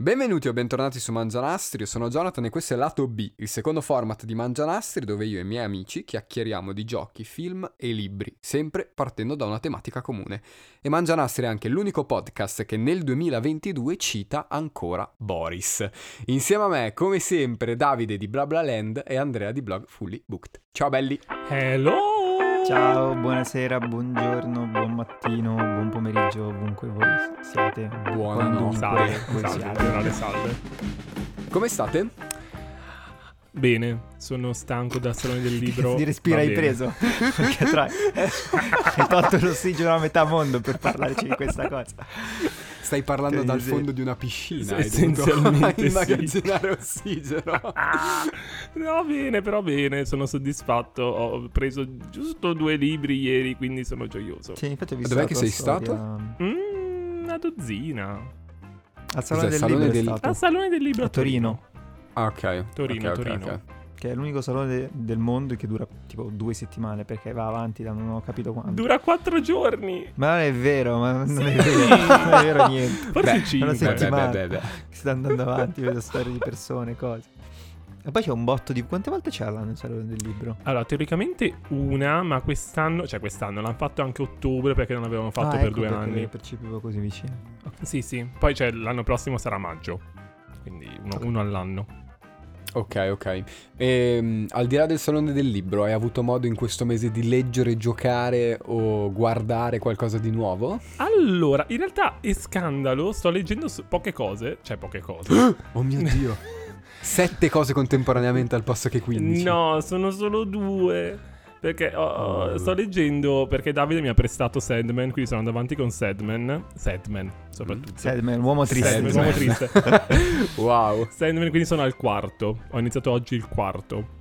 Benvenuti o bentornati su Mangianastri, io sono Jonathan e questo è Lato B, il secondo format di Mangianastri dove io e i miei amici chiacchieriamo di giochi, film e libri, sempre partendo da una tematica comune. E Mangianastri è anche l'unico podcast che nel 2022 cita ancora Boris. Insieme a me, come sempre, Davide di BlaBlaLand e Andrea di blog Fully Booked. Ciao belli! Hello! Ciao, buonasera, buongiorno, buon mattino, buon pomeriggio, ovunque voi siate. Buonanotte. Salve, salve, siate. salve. Come state? Bene, sono stanco dal salone del libro. Di respiro hai preso. Perché tra... hai tolto l'ossigeno a metà mondo per parlarci di questa cosa. Stai parlando dal sì. fondo di una piscina, Sì, essenzialmente sì. immagazzinare ossigeno. No, bene, però bene, sono soddisfatto. Ho preso giusto due libri ieri, quindi sono gioioso. Sì, infatti ho visto Dov'è che sei storia. Mm, una dozzina. Al Salone Cos'è, del Salone Libro del- è stato. Al salone del libro A Torino. Ah, ok. Torino, Ok, ok, Torino. ok. Che è l'unico salone de- del mondo che dura tipo due settimane perché va avanti da non ho capito quanto. Dura quattro giorni. Ma non è vero, ma non è Sì. vero, non è vero niente. Forse Beh, cinque. una beh, settimana. beh, beh, beh. Sta andando avanti, vedo storie di persone, cose. E poi c'è un botto di... Quante volte c'è l'anno il Salone del Libro? Allora, teoricamente una, ma quest'anno, cioè quest'anno l'hanno fatto anche ottobre perché non avevano fatto Ah, per ecco due perché anni. lo percepivo così vicino. Sì, sì. Poi c'è l'anno prossimo sarà maggio. Quindi uno, uno all'anno. Ok, ok. Ehm, al di là del salone del libro, hai avuto modo in questo mese di leggere, giocare o guardare qualcosa di nuovo? Allora, in realtà è scandalo, sto leggendo poche cose, cioè poche cose. Oh mio dio. Sette cose contemporaneamente al posto che 15. no, sono solo due. Perché Oh. sto leggendo perché Davide mi ha prestato Sandman, quindi sto andando avanti con Sandman. Sandman, soprattutto. Sandman, uomo triste. Sandman, Sandman. uomo triste. Wow. Sandman, quindi sono al quarto. Ho iniziato oggi il quarto.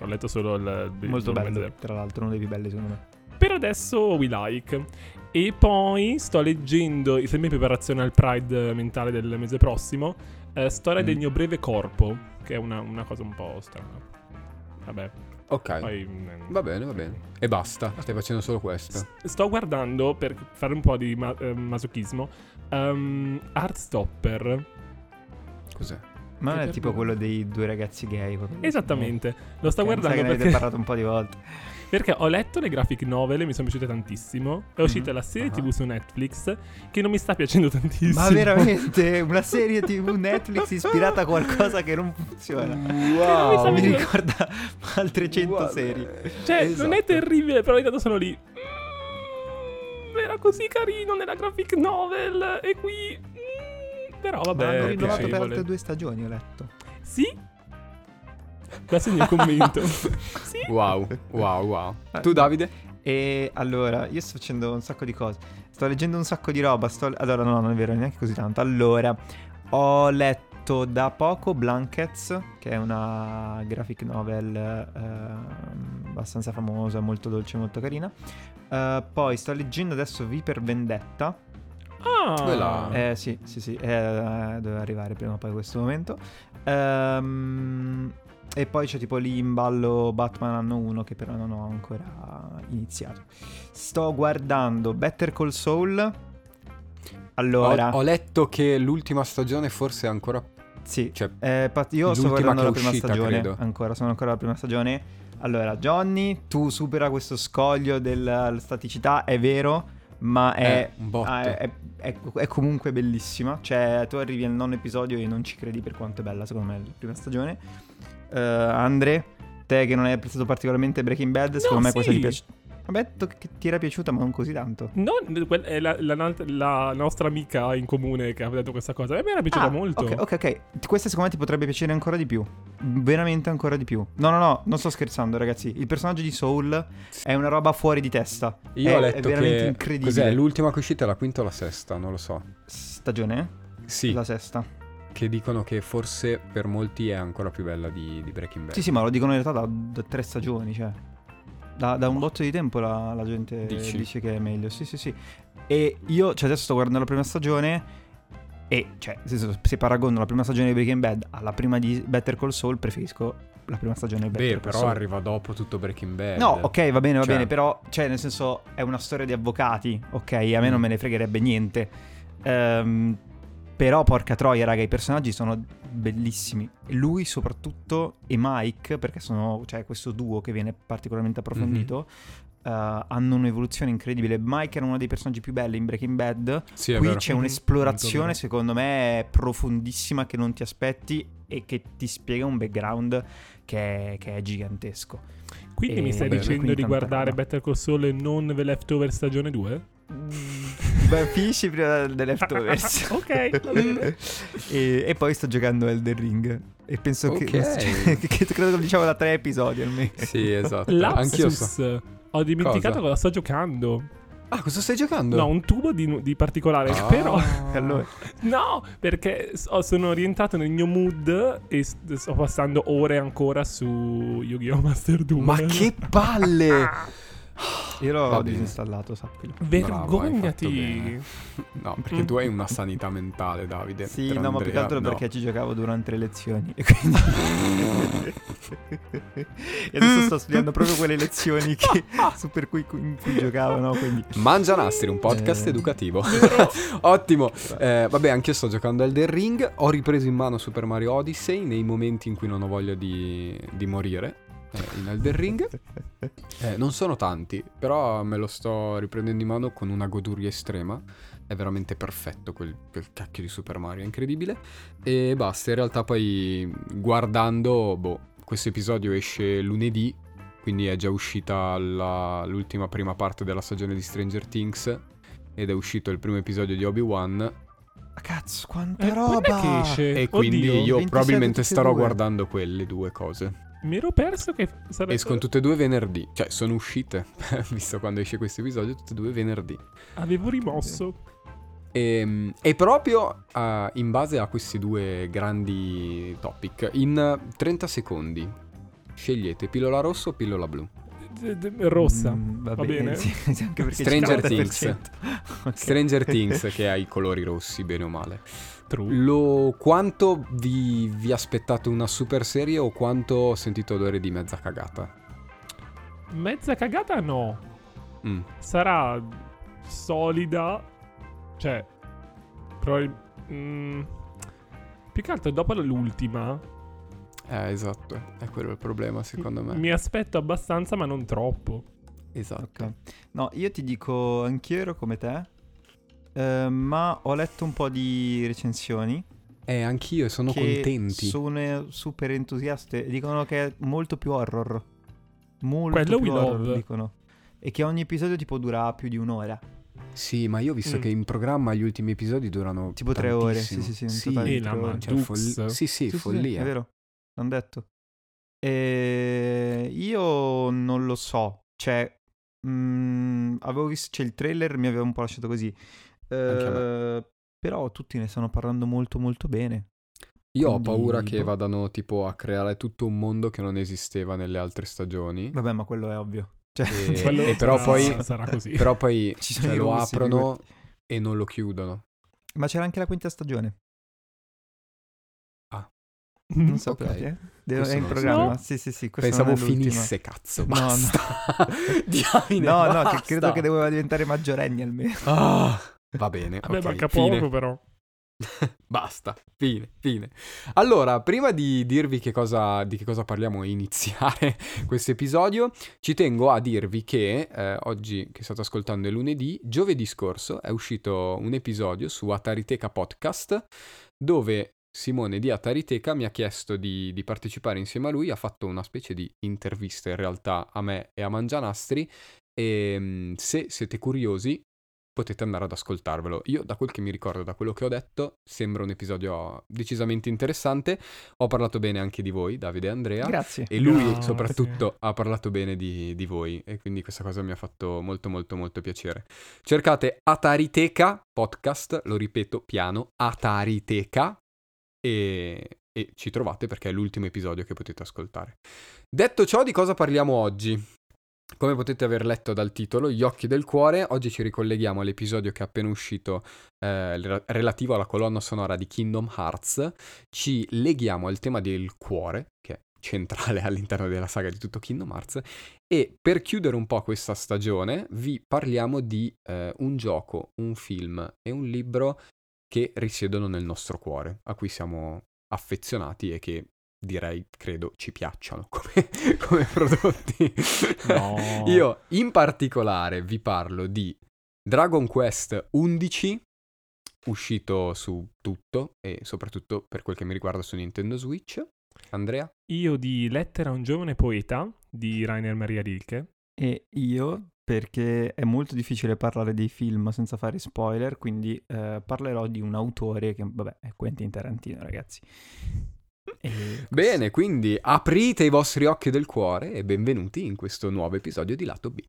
Ho letto solo il... Molto il- bello, tra l'altro, uno dei più belli secondo me. Per adesso we like. E poi sto leggendo, sempre in preparazione al Pride mentale del mese prossimo, eh, Storia del Mm. mio breve corpo, che è una, una cosa un po' strana. Vabbè, Ok. poi... mm, Va bene, va bene. E basta. Stai facendo solo questo. S- Sto guardando, per fare un po' di ma- eh, masochismo, um, Heartstopper. Cos'è? Ma non è tipo quello dei due ragazzi gay. Esattamente. Lo sto Che mi sa guardando che ne avete perché, parlato un po' di volte. perché ho letto le graphic novel e mi sono piaciute tantissimo. È uscita Mhm. la serie Ah. tv su Netflix, che non mi sta piacendo tantissimo. Ma veramente, una serie TV Netflix ispirata a qualcosa che non funziona. Wow. Mi Wow. ricorda altre 100 Guarda, serie. Cioè, non è esatto. terribile, però intanto sono lì. "Mm, era così carino nella graphic novel. E qui. mm, però Ma vabbè. hanno rinnovato per altre due stagioni, ho letto. Sì? Questo è il mio commento. sì? Wow, wow, wow. Eh, Tu Davide? E allora, io sto facendo un sacco di cose. Sto leggendo un sacco di roba. Sto... Allora, no, non è vero, neanche così tanto. Allora, ho letto da poco Blankets, che è una graphic novel ehm, abbastanza famosa, molto dolce, molto carina. Eh, poi sto leggendo adesso V per Vendetta. Ah. Quella- Eh sì, sì, sì, eh, doveva arrivare prima o poi questo momento. Ehm, e poi c'è tipo lì in ballo Batman anno 1 che però non ho ancora iniziato. Sto guardando Better Call Saul. Allora, Ho, ho letto che l'ultima stagione forse è ancora... sì, Cioè, eh, io sto guardando è la prima uscita, stagione. credo. Ancora, sono ancora alla prima stagione. Allora, Johnny, tu supera questo scoglio della staticità, è vero, ma è Eh, botto. Ah, è, è- è comunque bellissima. Cioè, tu arrivi al nono episodio e non ci credi per quanto è bella, secondo me, la prima stagione. Eh, Andre, te che non hai apprezzato particolarmente Breaking Bad, secondo me questa sì. ti piace. Vabbè, detto che ti era piaciuta, ma non così tanto. Quel- è la, la- la nostra amica in comune che ha detto questa cosa. A me era piaciuta Ah, molto. Ok, ok, ok. Questa secondo me ti potrebbe piacere ancora di più. Veramente ancora di più. No, no, no, non sto scherzando, ragazzi. Il personaggio di Soul è una roba fuori di testa. Io è, ho è letto veramente che... incredibile. Cos'è? L'ultima che è uscita è la quinta o la sesta? Non lo so. Stagione? Sì, La sesta. Che dicono che forse per molti è ancora più bella di, di Breaking Bad. Sì, sì, ma lo dicono in realtà da, da tre stagioni, cioè. Da, da un botto di tempo la, la gente Dici? dice che è meglio. Sì, sì, sì. E io, cioè, adesso sto guardando la prima stagione e, cioè, senso, se paragono la prima stagione di Breaking Bad alla prima di Better Call Saul, preferisco la prima stagione di Better Beh, Call però Saul. arriva dopo tutto Breaking Bad. No, ok, va bene, va Cioè- bene, però, cioè, nel senso, è una storia di avvocati, ok? A me non Mm. me ne fregherebbe niente. Ehm, Però porca troia, raga, i personaggi sono bellissimi. Lui soprattutto e Mike, perché sono, cioè, questo duo che viene particolarmente approfondito, uh, hanno un'evoluzione incredibile. Mike era uno dei personaggi più belli in Breaking Bad. Sì, Qui vero. c'è Mhm, un'esplorazione, secondo me, profondissima che non ti aspetti e che ti spiega un background che è, che è gigantesco. Quindi E- mi stai bene, dicendo di guardare roba. Better Call Saul e non The Leftover stagione 2? Beh, finisci prima delle leftovers. ok, e, e poi sto giocando Elden Ring. E penso che, Ok. che, che credo che lo diciamo da tre episodi almeno. Sì, esatto. Anch'io so. Lapsus. Ho dimenticato Cosa? cosa sto giocando. Ah, cosa stai giocando? No, un tubo di, di particolare. Ah. Però, Allora, no, perché so- sono rientrato nel mio mood e sto passando ore ancora su Yu-Gi-Oh! Master 2. Ma che palle! Io l'ho Va bene. disinstallato, sappilo. Vergognati. bene. No, perché tu hai una sanità mentale, Davide. Sì, Per no, ma più che Andrea, altro no. perché ci giocavo durante le lezioni. E quindi. e adesso sto studiando proprio quelle lezioni che, su per cui, in cui giocavo, no? Quindi. Mangia Nastri, un podcast Eh. educativo. Ottimo. Eh, vabbè, anch'io sto giocando Elden Ring. Ho ripreso in mano Super Mario Odyssey nei momenti in cui non ho voglia di, di morire. Eh, in Elden Ring. Eh, non sono tanti, però me lo sto riprendendo in mano con una goduria estrema. È veramente perfetto quel, quel cacchio di Super Mario, è incredibile. E basta, in realtà poi guardando, boh, questo episodio esce lunedì, quindi è già uscita la- l'ultima prima parte della stagione di Stranger Things ed è uscito il primo episodio di Obi-Wan Ma cazzo, quanta Eh, roba! che esce? e quindi Oddio, io 27 probabilmente starò due. guardando quelle due cose. Mi ero perso che sarebbe... Escono tutte e due venerdì, cioè sono uscite, visto quando esce questo episodio, tutte e due venerdì. Avevo rimosso. E, e proprio eh, in base a questi due grandi topic, in 30 secondi scegliete pillola rossa o pillola blu. Rossa. Mm, va, Va bene, bene? sì, anche Stranger 50%. Things. Ok. Stranger Things che ha i colori rossi, bene o male. True. Lo, quanto vi, vi aspettate una super serie o quanto ho sentito odore di mezza cagata? Mezza cagata no. Mm. Sarà solida. Cioè... probab- mm, più che altro dopo l'ultima. Eh, esatto, è quello il problema secondo me. Mi aspetto abbastanza, ma non troppo. Esatto. Ok. No, io ti dico, anch'io ero come te, eh, ma ho letto un po' di recensioni Eh, anch'io sono che contenti. sono super entusiaste. Dicono che è molto più horror. Molto Quello più horror, love. dicono. E che ogni episodio tipo dura più di un'ora. Sì, ma io ho visto Mm. che in programma gli ultimi episodi durano Tipo tre ore, tantissimo. sì, sì, sì, in sì, ore. cioè, Dux. folli- Sì, sì, Sì, sì, follia. è vero. L'hanno detto. E io non lo so. Cioè, mm, avevo visto, cioè il trailer mi aveva un po' lasciato così. Anche a Eh, però tutti ne stanno parlando molto molto bene. Io ho Quindi, paura che boh. vadano tipo a creare tutto un mondo che non esisteva nelle altre stagioni. Vabbè, ma quello è ovvio. Cioè, E- e però sarà- poi- sarà così. Però poi cioè, lo russi, aprono e non lo chiudono. Ma c'era anche la quinta stagione. Ah. Non Ok. sapete? eh? Deve- Questo È in programma. so. Sì, sì, sì. Pensavo finisse, cazzo. No, no. Basta. Diamine, No, no, che basta. credo che doveva diventare maggiorenni almeno. Ah, va bene. Vabbè, ok, manca fine. poco però. Basta, fine, fine. Allora, prima di dirvi che cosa, di che cosa parliamo e iniziare questo episodio, ci tengo a dirvi che eh, oggi, che state ascoltando è lunedì, giovedì scorso è uscito un episodio su Atariteca Podcast dove Simone di Atariteca mi ha chiesto di, di partecipare insieme a lui, ha fatto una specie di intervista in realtà a me e a Mangianastri e mm, se siete curiosi potete andare ad ascoltarvelo. Io, da quel che mi ricordo, da quello che ho detto, sembra un episodio decisamente interessante. Ho parlato bene anche di voi, Davide e Andrea. Grazie. E lui Grazie. soprattutto ha parlato bene di, di voi e quindi questa cosa mi ha fatto molto molto molto piacere. Cercate Atariteca podcast, lo ripeto piano, Atariteca e, e ci trovate perché è l'ultimo episodio che potete ascoltare. Detto ciò, di cosa parliamo oggi? Come potete aver letto dal titolo, Gli occhi del cuore, oggi ci ricolleghiamo all'episodio che è appena uscito eh, re- relativo alla colonna sonora di Kingdom Hearts, ci leghiamo al tema del cuore, che è centrale all'interno della saga di tutto Kingdom Hearts, e per chiudere un po' questa stagione vi parliamo di eh, un gioco, un film e un libro che risiedono nel nostro cuore, a cui siamo affezionati e che direi, credo, ci piacciono come, come prodotti. No. Io in particolare vi parlo di Dragon Quest 11, uscito su tutto e soprattutto per quel che mi riguarda su Nintendo Switch. Andrea? Io di Lettera a un giovane poeta di Rainer Maria Rilke. E io, perché è molto difficile parlare dei film senza fare spoiler, quindi eh, parlerò di un autore che, vabbè, è Quentin Tarantino, ragazzi. Bene, quindi aprite i vostri occhi del cuore e benvenuti in questo nuovo episodio di Lato B.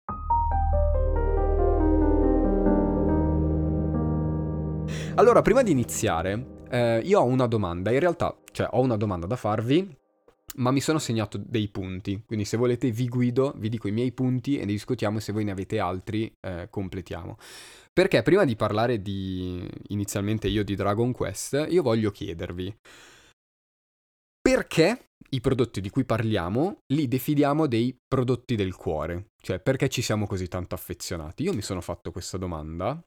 Allora, prima di iniziare, eh, io ho una domanda. In realtà, cioè, ho una domanda da farvi, ma mi sono segnato dei punti. Quindi, se volete, vi guido, vi dico i miei punti e ne discutiamo. Se voi ne avete altri, eh, completiamo. Perché prima di parlare di inizialmente io di Dragon Quest, io voglio chiedervi perché i prodotti di cui parliamo li definiamo dei prodotti del cuore? Cioè, perché ci siamo così tanto affezionati? Io mi sono fatto questa domanda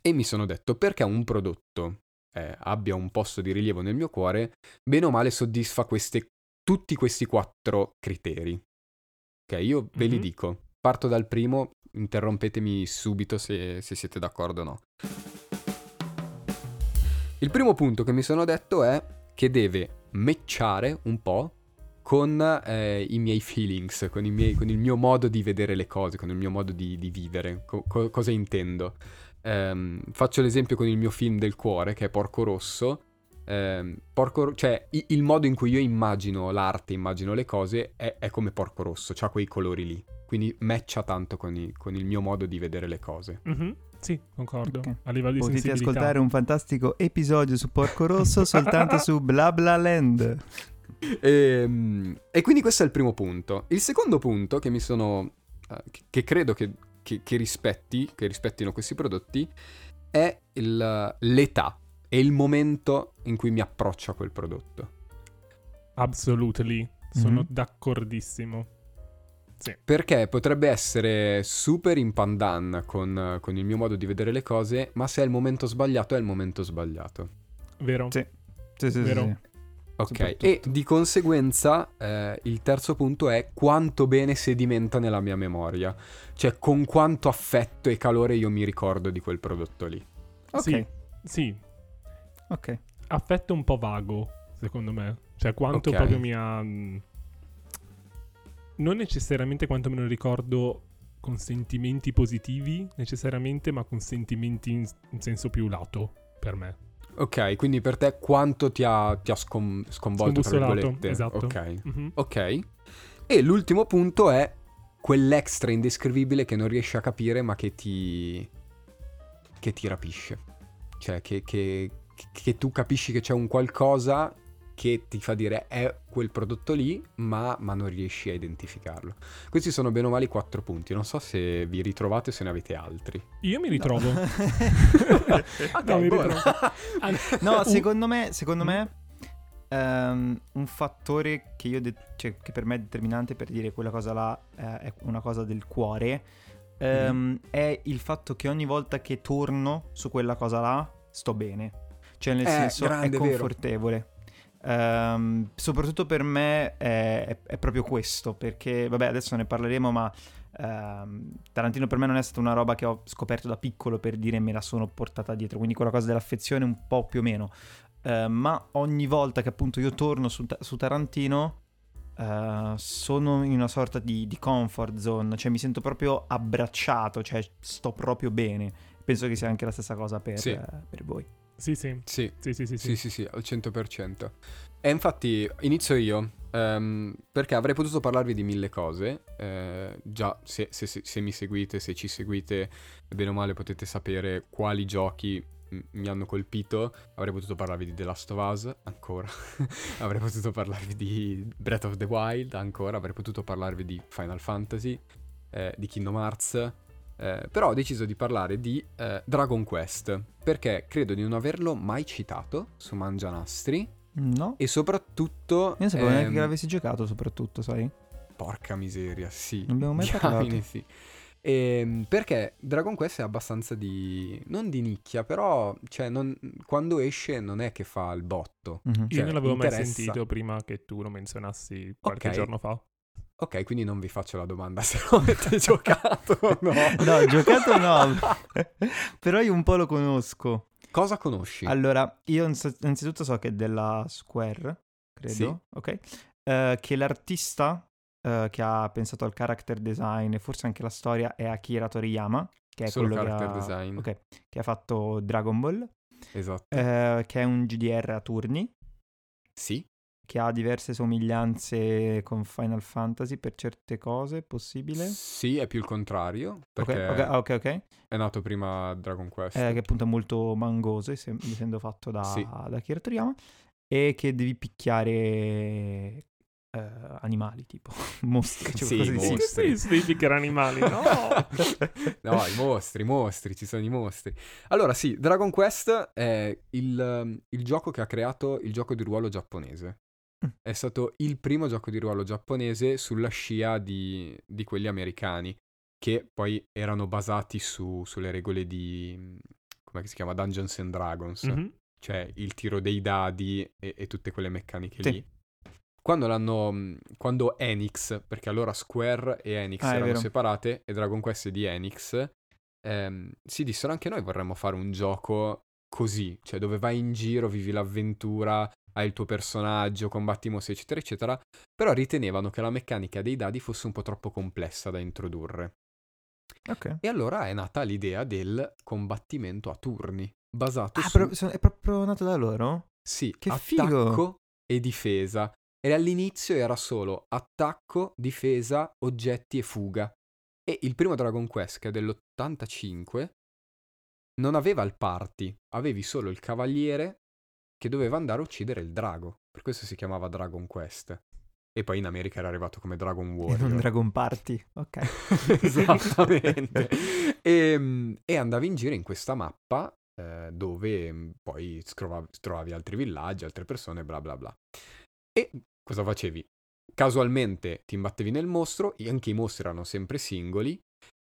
e mi sono detto perché un prodotto eh, abbia un posto di rilievo nel mio cuore, bene o male soddisfa queste, tutti questi quattro criteri. Ok, io ve li Mhm. dico. Parto dal primo, interrompetemi subito se, se siete d'accordo o no. Il primo punto che mi sono detto è che deve matchare un po' con eh, i miei feelings, con, i miei- con il mio modo di vedere le cose, con il mio modo di, di vivere. Co- co- cosa intendo? Ehm, faccio l'esempio con il mio film del cuore, che è Porco Rosso. Ehm, Porco cioè, i- il modo in cui io immagino l'arte, immagino le cose, è, è come Porco Rosso, ha quei colori lì. Quindi matcha tanto con, i- con il mio modo di vedere le cose. Mhm, Sì, concordo. Ok. A livello di Potete sensibilità. ascoltare un fantastico episodio su Porco Rosso soltanto su Bla Bla Land. Ehm, E, quindi questo è il primo punto. Il secondo punto che mi sono. eh, che- credo che, che- che rispetti, che rispettino questi prodotti, è il- l'età e il momento in cui mi approccio a quel prodotto. Absolutely. Sono Mhm. d'accordissimo. Perché potrebbe essere super in pandan con, con il mio modo di vedere le cose, ma se è il momento sbagliato, è il momento sbagliato. Vero? Sì. Sì, sì, sì, Vero. sì. Ok, e di conseguenza eh, il terzo punto è quanto bene sedimenta nella mia memoria, cioè con quanto affetto e calore io mi ricordo di quel prodotto lì. Ok, Sì. Sì. ok. Affetto un po' vago, secondo me. Cioè, quanto Ok. proprio mi ha... mh, Non necessariamente quanto me lo ricordo con sentimenti positivi, necessariamente, ma con sentimenti in, in senso più lato, per me. Ok, quindi per te quanto ti ha, ti ha scom- sconvolto, tra virgolette? esatto. Ok, Mhm. ok. E l'ultimo punto è quell'extra indescrivibile che non riesci a capire ma che ti... che ti rapisce. Cioè che, che- che tu capisci che c'è un qualcosa che ti fa dire è quel prodotto lì, ma, ma non riesci a identificarlo. Questi sono bene o male i quattro punti. Non so se vi ritrovate o se ne avete altri. Io mi ritrovo. Ok, No, mi ritrovo. No, secondo me, secondo me ehm, un fattore che, io de- cioè, che per me è determinante per dire quella cosa là eh, è una cosa del cuore ehm, è il fatto che ogni volta che torno su quella cosa là sto bene. Cioè nel Eh, senso grande, è vero. Ehm, soprattutto per me è, è- è proprio questo, perché vabbè adesso ne parleremo, ma ehm, Tarantino per me non è stata una roba che ho scoperto da piccolo per dire me la sono portata dietro, quindi quella cosa dell'affezione un po' più o meno. Eh, ma ogni volta che appunto io torno su, su Tarantino eh, sono in una sorta di, di comfort zone, cioè mi sento proprio abbracciato, cioè sto proprio bene. Penso che sia anche la stessa cosa per, Sì. eh, per voi. Sì, sì. Sì, Sì, sì, sì, Sì, sì, sì, al 100%. E infatti inizio io, ehm, perché avrei potuto parlarvi di mille cose, eh, già se, se- se- se mi seguite, se ci seguite, bene o male potete sapere quali giochi m- mi hanno colpito, avrei potuto parlarvi di The Last of Us, ancora, avrei potuto parlarvi di Breath of the Wild, ancora, avrei potuto parlarvi di Final Fantasy, eh, di Kingdom Hearts, eh, però ho deciso di parlare di eh, Dragon Quest perché credo di non averlo mai citato su Mangianastri No? e soprattutto... Io non sapevo neanche ehm, che l'avessi giocato soprattutto, sai? Porca miseria, sì. Non abbiamo mai Diamine, parlato. sì. Ehm, perché Dragon Quest è abbastanza di... non di nicchia, però cioè, non- quando esce non è che fa il botto. Mhm. Io Cioè, non l'avevo mai interessa. sentito prima che tu lo menzionassi qualche Ok. giorno fa. Ok, quindi non vi faccio la domanda se lo avete giocato o no. No, giocato no. Però io un po' lo conosco. Cosa conosci? Allora, io innanzitutto so che è della Square, credo. Sì. Ok. Eh, che l'artista eh, che ha pensato al character design e forse anche la storia è Akira Toriyama, che è Solo quello che character ha, design. ok, che ha fatto Dragon Ball, Esatto. eh, che è un GDR a turni, Sì, che ha diverse somiglianze con Final Fantasy per certe cose, possibile. sì, è più il contrario, perché ok, ah, ok, ok. è nato prima Dragon Quest. Eh, che appunto è molto mangoso, essendo fatto da, Sì. da Akira Toriyama, e che devi picchiare eh, animali, tipo mosche, cioè Sì, di mostri. Sì, devi picchiare animali, no? No, i mostri, i mostri, ci sono i mostri. Allora, sì, Dragon Quest è il, il gioco che ha creato il gioco di ruolo giapponese. Mm. È stato il primo gioco di ruolo giapponese sulla scia di, di quelli americani, che poi erano basati su- sulle regole di, come si chiama, Dungeons and Dragons, Mhm. cioè il tiro dei dadi e, e tutte quelle meccaniche Sì. lì. Quando l'hanno, quando Enix, perché allora Square e Enix Ah, erano separate e Dragon Quest è di Enix, ehm, si dissero anche noi vorremmo fare un gioco così, cioè dove vai in giro, vivi l'avventura, hai il tuo personaggio, combatti mostri, eccetera, eccetera, però ritenevano che la meccanica dei dadi fosse un po' troppo complessa da introdurre. Ok. E allora è nata l'idea del combattimento a turni, basato Ah, su... però è proprio nato da loro? Sì, Che attacco figo! e difesa. E all'inizio era solo attacco, difesa, oggetti e fuga. E il primo Dragon Quest, che è dell'85, non aveva il party, avevi solo il cavaliere che doveva andare a uccidere il drago. Per questo si chiamava Dragon Quest. E poi in America era arrivato come Dragon E Warrior. non Dragon Party. Ok. Esattamente. e, e andavi in giro in questa mappa eh, dove mh, poi scrovavi- trovavi altri villaggi, altre persone, bla bla bla. E cosa facevi? Casualmente ti imbattevi nel mostro, anche i mostri erano sempre singoli.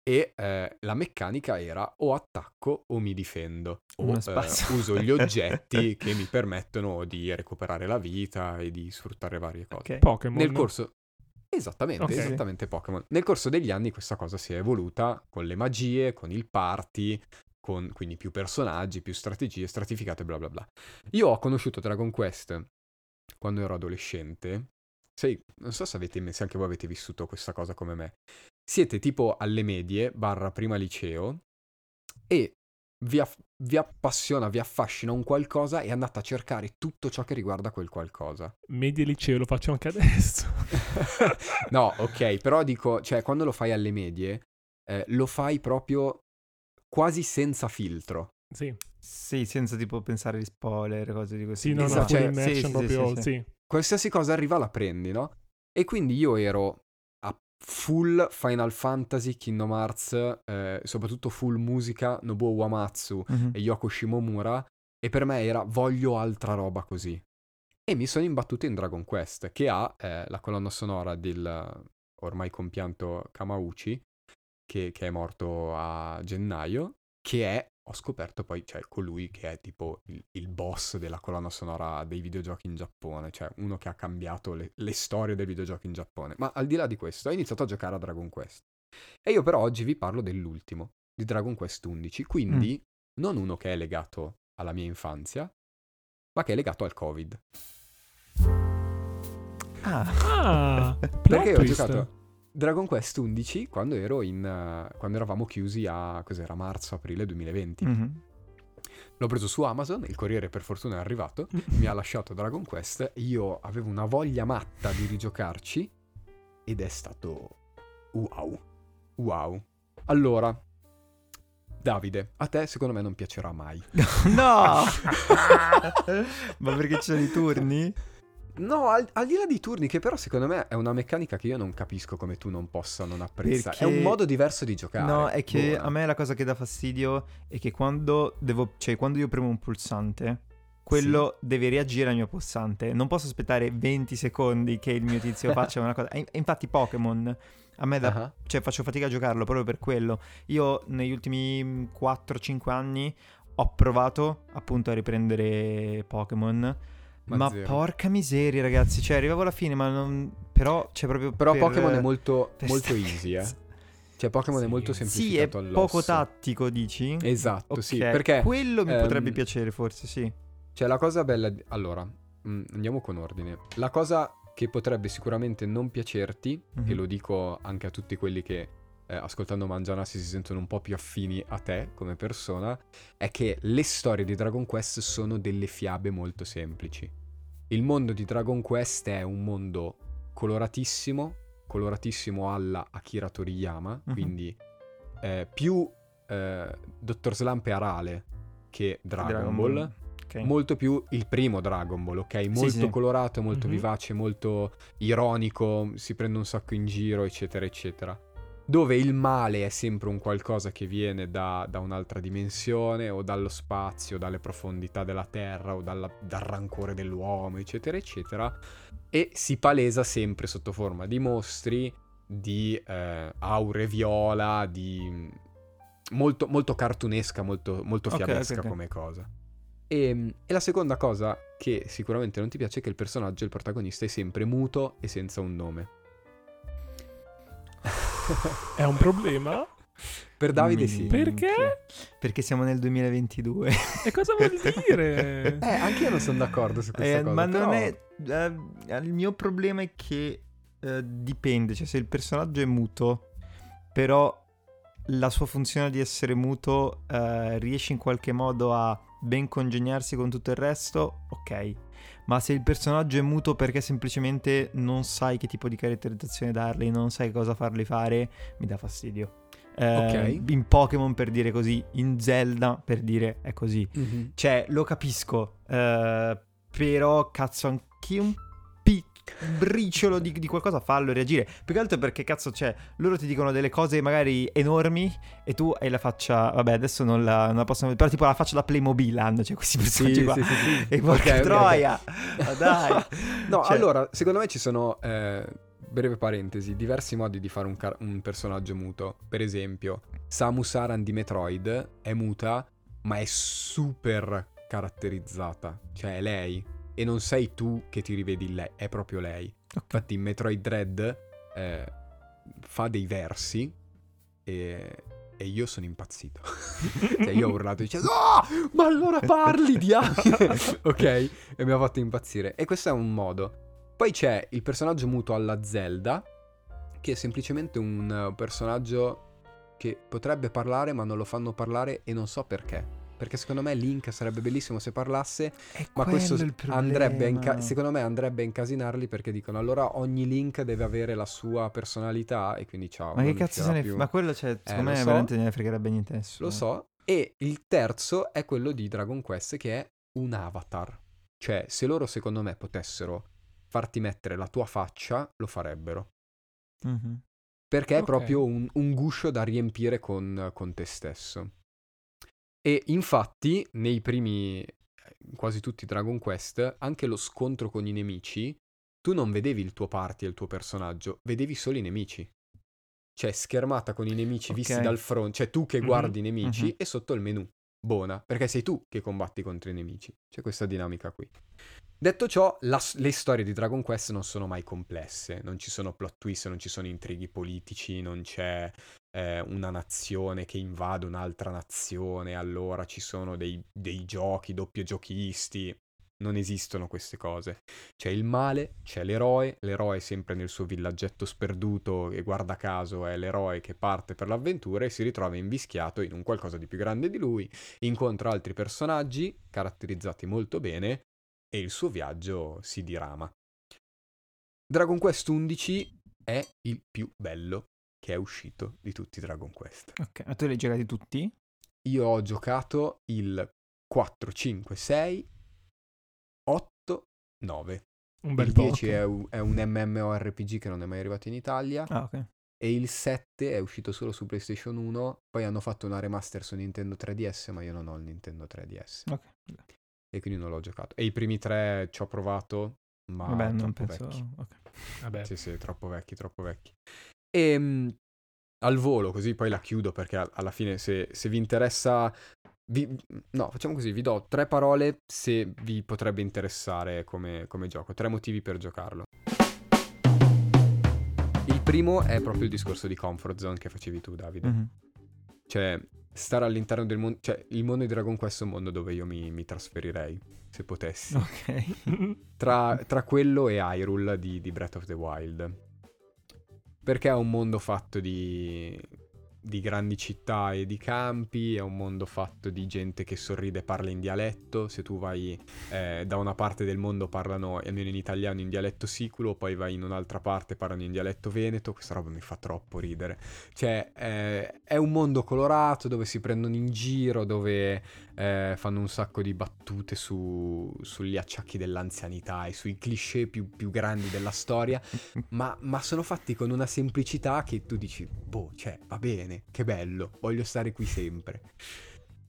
E eh, la meccanica era o attacco o mi difendo. O eh, spazio. uso gli oggetti che mi permettono di recuperare la vita e di sfruttare varie cose. Ok. Pokémon. Nel corso... Esattamente, Ok. esattamente Pokémon. Nel corso degli anni questa cosa si è evoluta con le magie, con il party, con quindi più personaggi, più strategie stratificate, bla bla bla. Io ho conosciuto Dragon Quest quando ero adolescente. Sai, non so se, avete, se anche voi avete vissuto questa cosa come me. Siete tipo alle medie, barra prima liceo, e vi, aff- vi appassiona, vi affascina un qualcosa e andate a cercare tutto ciò che riguarda quel qualcosa. Media e liceo lo faccio anche adesso. no, ok, però dico, cioè, quando lo fai alle medie, eh, lo fai proprio quasi senza filtro. sì, Sì, senza tipo pensare di spoiler, cose di questo sì, no, no, Esatto, full cioè, immersion sì, proprio, sì, sì. sì. Qualsiasi cosa arriva la prendi, no? E quindi io ero a full Final Fantasy, Kingdom Hearts, eh, soprattutto full musica Nobuo Uematsu Mhm. e Yoko Shimomura, e per me era voglio altra roba così. E mi sono imbattuto in Dragon Quest, che ha eh, la colonna sonora del ormai compianto Kamauchi, che, che è morto a gennaio, che è, ho scoperto poi, cioè colui che è tipo il, il boss della colonna sonora dei videogiochi in Giappone, cioè uno che ha cambiato le, le storie dei videogiochi in Giappone. Ma al di là di questo, ho iniziato a giocare a Dragon Quest. E io però oggi vi parlo dell'ultimo, di Dragon Quest 11, quindi non uno che è legato alla mia infanzia, ma che è legato al Covid. Ah, Ah, Perché ho giocato Dragon Quest 11 quando ero in eh, quando eravamo chiusi a cos'era marzo-aprile 2020. mhm. L'ho preso su Amazon, il corriere per fortuna è arrivato, mi ha lasciato Dragon Quest, io avevo una voglia matta di rigiocarci ed è stato wow. Wow. Allora, Davide, a te secondo me non piacerà mai. No! Ma perché ci sono i turni? No, al, al di là di turni, che però secondo me è una meccanica che io non capisco come tu non possa non apprezzare. È un Perché- modo diverso di giocare. No, è che Boh. a me la cosa che dà fastidio è che quando devo, cioè quando io premo un pulsante quello deve reagire al mio pulsante. Non posso aspettare 20 secondi che il mio tizio faccia una cosa. E infatti Pokémon a me da, Ah, cioè faccio fatica a giocarlo proprio per quello. Io negli ultimi 4-5 anni ho provato appunto a riprendere Pokémon. Ma Ma, porca miseria, ragazzi. Cioè, arrivavo alla fine, ma non. Però c'è proprio. Però per- Pokémon è molto, molto easy, eh. Cioè Pokémon è Sì. molto Sì, è semplificato all'osso. poco tattico, dici? Esatto, Ok, sì, perché quello mi ehm, potrebbe piacere, forse, sì. Cioè, la cosa bella. di- Allora, mm, andiamo con ordine. La cosa che potrebbe sicuramente non piacerti, Mhm. e lo dico anche a tutti quelli che eh, ascoltando Mangianassi si sentono un po' più affini a te come persona, è che le storie di Dragon Quest sono delle fiabe molto semplici. Il mondo di Dragon Quest è un mondo coloratissimo, coloratissimo alla Akira Toriyama, Mhm. quindi eh, più eh, Dr. Slump e Arale che Dragon, Ball Ok. molto più il primo Dragon Ball, ok? Molto sì. colorato, molto Mhm. vivace, molto ironico, si prende un sacco in giro, eccetera, eccetera. Dove il male è sempre un qualcosa che viene da, da un'altra dimensione, o dallo spazio, dalle profondità della terra, o dalla- dal rancore dell'uomo, eccetera, eccetera. E si palesa sempre sotto forma di mostri, di eh, aure viola, di... Molto, molto cartunesca, molto, molto fiabesca ok. come cosa. E, e la seconda cosa che sicuramente non ti piace è che il personaggio, il protagonista, è sempre muto e senza un nome. È un problema? Per Davide sì. Minchia. Perché? Perché siamo nel 2022. E cosa vuol dire? Eh, anche io non sono d'accordo su questa Eh, cosa. ma non però- è. eh, il mio problema è che eh, dipende. Cioè, se il personaggio è muto, però la sua funzione di essere muto eh, riesce in qualche modo a ben congegnarsi con tutto il resto, ok. Ma se il personaggio è muto perché semplicemente non sai che tipo di caratterizzazione dargli, non sai cosa fargli fare, mi dà fastidio. Eh, Ok. In Pokémon per dire così, in Zelda per dire è così. Mhm. Cioè, lo capisco, eh, però cazzo pic- un briciolo di, di qualcosa fallo reagire. Più che altro perché cazzo, cioè, loro ti dicono delle cose magari enormi e tu hai la faccia, vabbè, adesso non la, non la possono però tipo la faccia da Playmobil hanno, cioè questi personaggi Sì, qua. sì, sì, sì. E porca Ok, ok, troia, ma dai. no, Cioè- allora, secondo me ci sono, eh, breve parentesi, diversi modi di fare un, car- un personaggio muto. Per esempio, Samus Aran di Metroid è muta, ma è super caratterizzata. Cioè, è lei. E non sei tu che ti rivedi in lei, è proprio lei. Infatti in Metroid Dread eh, fa dei versi e, e io sono impazzito. cioè io ho urlato dicendo "Ah, ma allora parli diamine!" ok? E mi ha fatto impazzire. E questo è un modo. Poi c'è il personaggio muto alla Zelda, che è semplicemente un personaggio che potrebbe parlare ma non lo fanno parlare e non so perché. Perché secondo me Link sarebbe bellissimo se parlasse, È ma questo andrebbe a inca- secondo me andrebbe a incasinarli perché dicono allora ogni Link deve avere la sua personalità e quindi ciao. Ma che cazzo se ne più. Ma quello, cioè, secondo lo me so. veramente ne fregherebbe niente nessuno. Lo so. E il terzo è quello di Dragon Quest che è un avatar. Cioè, se loro secondo me potessero farti mettere la tua faccia, lo farebbero. Mhm. Perché è Ok. proprio un, un guscio da riempire con, con te stesso. E infatti, nei primi, quasi tutti Dragon Quest, anche lo scontro con i nemici, tu non vedevi il tuo party e il tuo personaggio, vedevi solo i nemici. Cioè, schermata con i nemici Ok. visti dal fronte, cioè tu che Mhm, guardi i nemici mhm. e sotto il menu. Buona, perché sei tu che combatti contro i nemici. C'è questa dinamica qui. Detto ciò, la- le storie di Dragon Quest non sono mai complesse, non ci sono plot twist, non ci sono intrighi politici, non c'è eh, una nazione che invade un'altra nazione, allora ci sono dei, dei giochi, doppio giochisti. Non esistono queste cose. C'è il male, c'è l'eroe, l'eroe è sempre nel suo villaggetto sperduto e guarda caso è l'eroe che parte per l'avventura e si ritrova invischiato in un qualcosa di più grande di lui, incontra altri personaggi caratterizzati molto bene e il suo viaggio si dirama. Dragon Quest 11 è il più bello che è uscito di tutti i Dragon Quest. Ok, ma tu li hai giocati tutti? Io ho giocato il 4, 5, 6, 8, 9. Un bel Il po'. 10 è un, è un MMORPG che non è mai arrivato in Italia. Ah, ok. E il 7 è uscito solo su PlayStation 1. Poi hanno fatto una remaster su Nintendo 3DS, ma io non ho il Nintendo 3DS. Ok. e quindi non l'ho giocato. E i primi tre ci ho provato, ma Vabbè, non penso... vecchi. ok. Vabbè. Sì, sì, troppo vecchi, troppo vecchi. E al volo, così poi la chiudo perché al- alla fine se, se vi interessa... vi- no, facciamo così, vi do tre parole se vi potrebbe interessare come, come gioco, tre motivi per giocarlo. Il primo è proprio il discorso di comfort zone che facevi tu, Davide. Mhm. Cioè, stare all'interno del mondo... Cioè, il mondo di Dragon Quest è un mondo dove io mi, mi trasferirei, se potessi. Ok. Tra, tra quello e Hyrule di, di Breath of the Wild. Perché è un mondo fatto di, di grandi città e di campi, è un mondo fatto di gente che sorride e parla in dialetto. Se tu vai eh, da una parte del mondo parlano, almeno in italiano, in dialetto siculo, poi vai in un'altra parte parlano in dialetto veneto. Questa roba mi fa troppo ridere. Cioè, eh, è un mondo colorato dove si prendono in giro, dove eh, fanno un sacco di battute su- sugli acciacchi dell'anzianità e sui cliché più, più grandi della storia, ma, ma sono fatti con una semplicità che tu dici, boh, cioè, va bene, che bello, voglio stare qui sempre.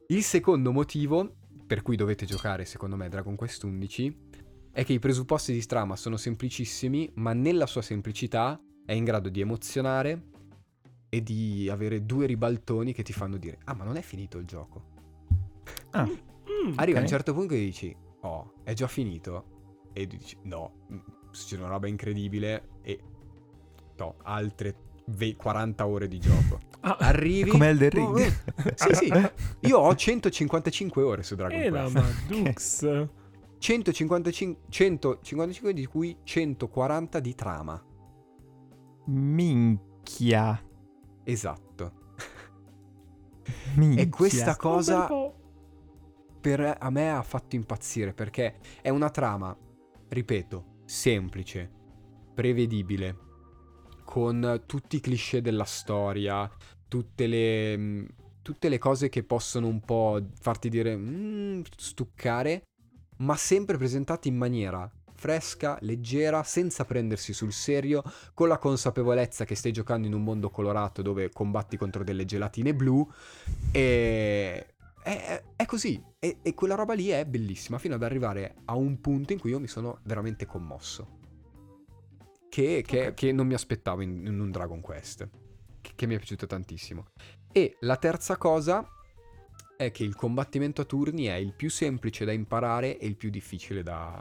Il secondo motivo per cui dovete giocare, secondo me, Dragon Quest 11 è che i presupposti di trama sono semplicissimi, ma nella sua semplicità è in grado di emozionare e di avere due ribaltoni che ti fanno dire, ah, ma non è finito il gioco. Ah, Mm, Arriva a un certo punto che dici, oh, è già finito? E dici, no, mm, succede una roba incredibile e no, altre ve- 40 ore di gioco. ah, Arrivi... come Elden Oh, Ring. eh, sì, sì, io ho 155 ore su Dragon e la Quest. Madux. 155, 155 di cui 140 di trama. Minchia. Esatto. Minchia. E questa Un cosa... per a me ha fatto impazzire perché è una trama, ripeto, semplice, prevedibile, con tutti i cliché della storia, tutte le, mh, tutte le cose che possono un po' farti dire "Mm", stuccare, ma sempre presentati in maniera fresca, leggera, senza prendersi sul serio, con la consapevolezza che stai giocando in un mondo colorato dove combatti contro delle gelatine blu e è, è- così. E, e quella roba lì è bellissima, fino ad arrivare a un punto in cui io mi sono veramente commosso. Che, che- Ok. che non mi aspettavo in, in un Dragon Quest. Che, che mi è piaciuto tantissimo. E la terza cosa è che il combattimento a turni è il più semplice da imparare e il più difficile da,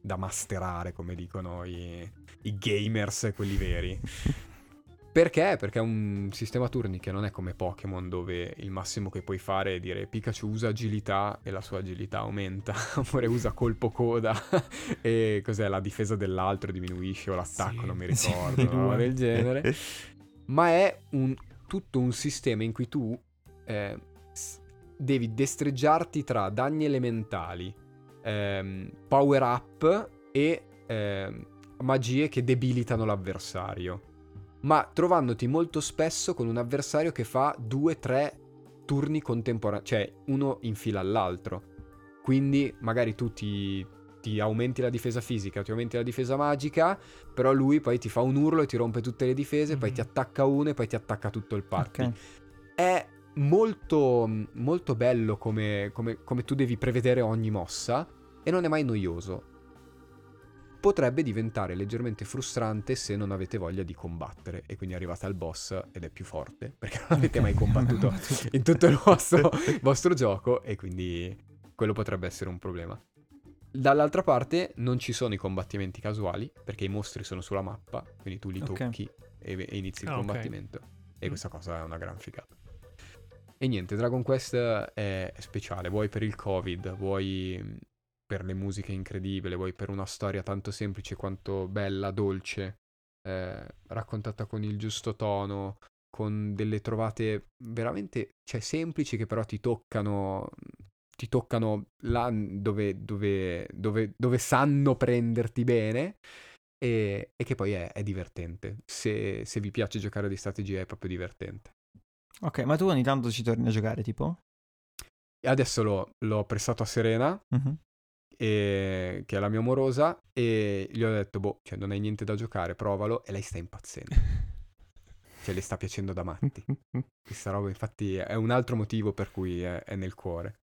da masterare, come dicono i, i gamers, quelli veri. Perché? Perché è un sistema a turni che non è come Pokémon dove il massimo che puoi fare è dire Pikachu usa agilità e la sua agilità aumenta, oppure usa colpo coda e cos'è la difesa dell'altro diminuisce o l'attacco, Sì, non mi sì, ricordo, roba due. del genere. Ma è un- tutto un sistema in cui tu eh, devi destreggiarti tra danni elementali, ehm, power up e ehm, magie che debilitano l'avversario. Ma trovandoti molto spesso con un avversario che fa due, tre turni contemporanei, cioè uno in fila all'altro. Quindi magari tu ti, ti aumenti la difesa fisica, ti aumenti la difesa magica, però lui poi ti fa un urlo e ti rompe tutte le difese, poi Mhm. ti attacca uno e poi ti attacca tutto il party. Ok. È molto, molto bello come, come- come tu devi prevedere ogni mossa e non è mai noioso. Potrebbe diventare leggermente frustrante se non avete voglia di combattere e quindi arrivate al boss ed è più forte perché non avete mai combattuto in tutto il vostro, vostro gioco e quindi quello potrebbe essere un problema. Dall'altra parte non ci sono i combattimenti casuali perché i mostri sono sulla mappa, quindi tu li tocchi e, e inizi il Ah, combattimento. E Mm. questa cosa è una gran figata. E niente, Dragon Quest è, speciale, vuoi per il Covid, vuoi per le musiche incredibili, vuoi per una storia tanto semplice quanto bella, dolce, eh, raccontata con il giusto tono, con delle trovate veramente, cioè, semplici che però ti toccano, ti toccano là dove, dove, dove, dove sanno prenderti bene e, e che poi è, è divertente. Se, se vi piace giocare di strategia è proprio divertente. Ok, ma tu ogni tanto ci torni a giocare, tipo? Adesso l'ho, l'ho prestato a Serena, Mhm. E- che è la mia amorosa, e gli ho detto, boh, cioè non hai niente da giocare, provalo, e lei sta impazzendo. Cioè le sta piacendo da matti. Questa roba infatti è un altro motivo per cui è, è nel cuore.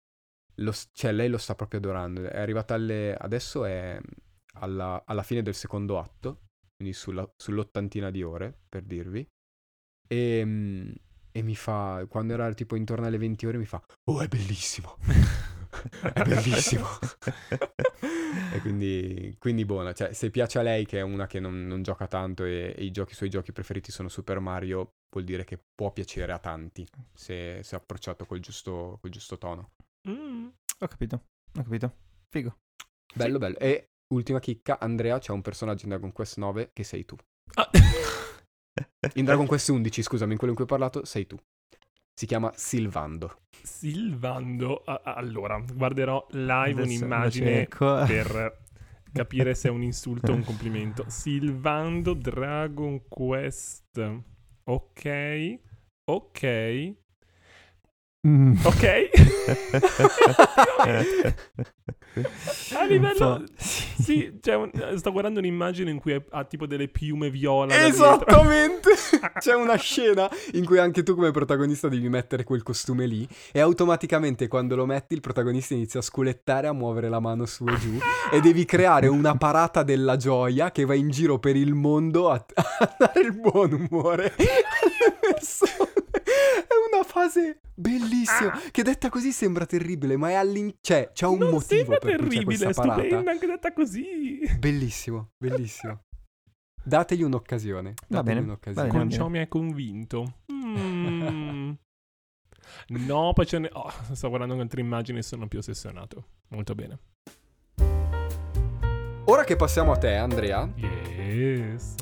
lo cioè, lei lo sta proprio adorando. È arrivata alle... Adesso è alla, alla fine del secondo atto, quindi sulla- sull'ottantina di ore, per dirvi. E, mm, e mi fa, quando era tipo intorno alle 20 ore, mi fa, oh, è bellissimo. è bellissimo. e quindi, quindi buona. Cioè, se piace a lei, che è una che non, non gioca tanto e, e i, giochi, i suoi giochi preferiti sono Super Mario, vuol dire che può piacere a tanti se, se approcciato col giusto, col giusto tono. Mm. Ho capito, ho capito. Figo. Bello, bello. E ultima chicca, Andrea, c'è un personaggio in Dragon Quest 9 che sei tu. Ah. In Dragon Quest 11, scusami, in quello in cui ho parlato, sei tu. Si chiama Silvando. Silvando. allora, guarderò live Adesso un'immagine per capire se è un insulto o un complimento. Silvando Dragon Quest. Ok. Ok. Mm. Ok. A livello... Sì, cioè, un- sto guardando un'immagine in cui ha tipo delle piume viola. Esattamente! C'è una scena in cui anche tu come protagonista devi mettere quel costume lì e automaticamente quando lo metti il protagonista inizia a sculettare, a muovere la mano su e giù e devi creare una parata della gioia che va in giro per il mondo a, a dare il buon umore alle persone. Fase bellissima che detta così sembra terribile, ma è all'in... cioè c'è un non motivo sembra per cui c'è terribile, questa è parata. stupenda anche detta così. Bellissimo, bellissimo. Dategli un'occasione. Va dategli bene, un'occasione. va bene. Con ciò mi hai convinto. Mm. No, poi ce ne... oh, sto guardando altre immagini e sono più ossessionato. Molto bene. Ora che passiamo a te, Andrea, Yes.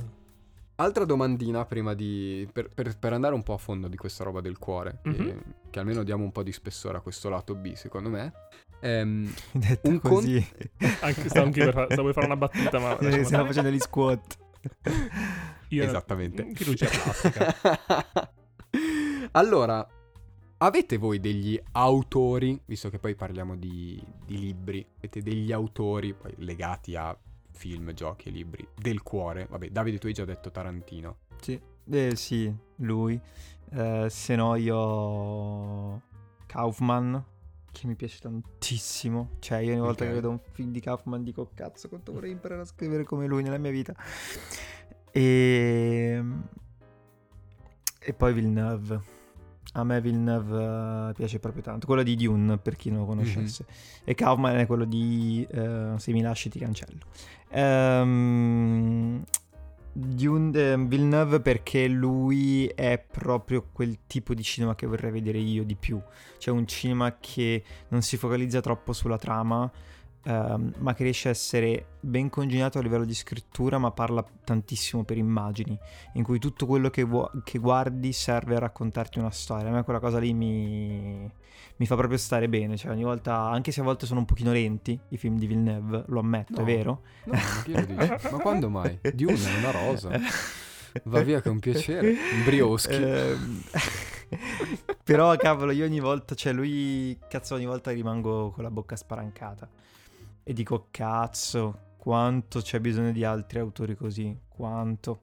Altra domandina prima di... per, per- per andare un po' a fondo di questa roba del cuore, che, Mhm. che almeno diamo un po' di spessore a questo lato B, secondo me. Ehm, Detto Un così. Anche, stavo, anche per, stavo per fare una battuta, ma... Eh, Stiamo stare. facendo gli squat. Io- Esattamente. Chirurgia plastica. allora, avete voi degli autori, visto che poi parliamo di, di libri, avete degli autori poi legati a film, giochi e libri del cuore? Vabbè, Davide, tu hai già detto Tarantino. Sì, eh, sì, lui. Eh, se no io... Kaufman, che mi piace tantissimo. Cioè, io ogni volta che vedo un film di Kaufman dico, cazzo, quanto vorrei imparare a scrivere come lui nella mia vita. E... E poi Villeneuve. A me Villeneuve eh, piace proprio tanto. Quello di Dune, per chi non lo conoscesse. E Kaufman è quello di eh, Se mi lasci ti cancello. Ehm, Dune, eh, Villeneuve perché lui è proprio quel tipo di cinema che vorrei vedere io di più. Cioè un cinema che non si focalizza troppo sulla trama, ehm, ma che riesce a essere ben congegnato a livello di scrittura, ma parla tantissimo per immagini, in cui tutto quello che, vuo- che guardi serve a raccontarti una storia. A me quella cosa lì mi, mi fa proprio stare bene. Cioè ogni volta, anche se a volte sono un pochino lenti i film di Villeneuve, lo ammetto, No. è vero. No, ma quando mai? Dune è una rosa. Va via che è un piacere. Un brioschi. Ehm, Però cavolo, io ogni volta, cioè lui, cazzo, ogni volta rimango con la bocca spalancata. E dico, cazzo, quanto c'è bisogno di altri autori così, quanto.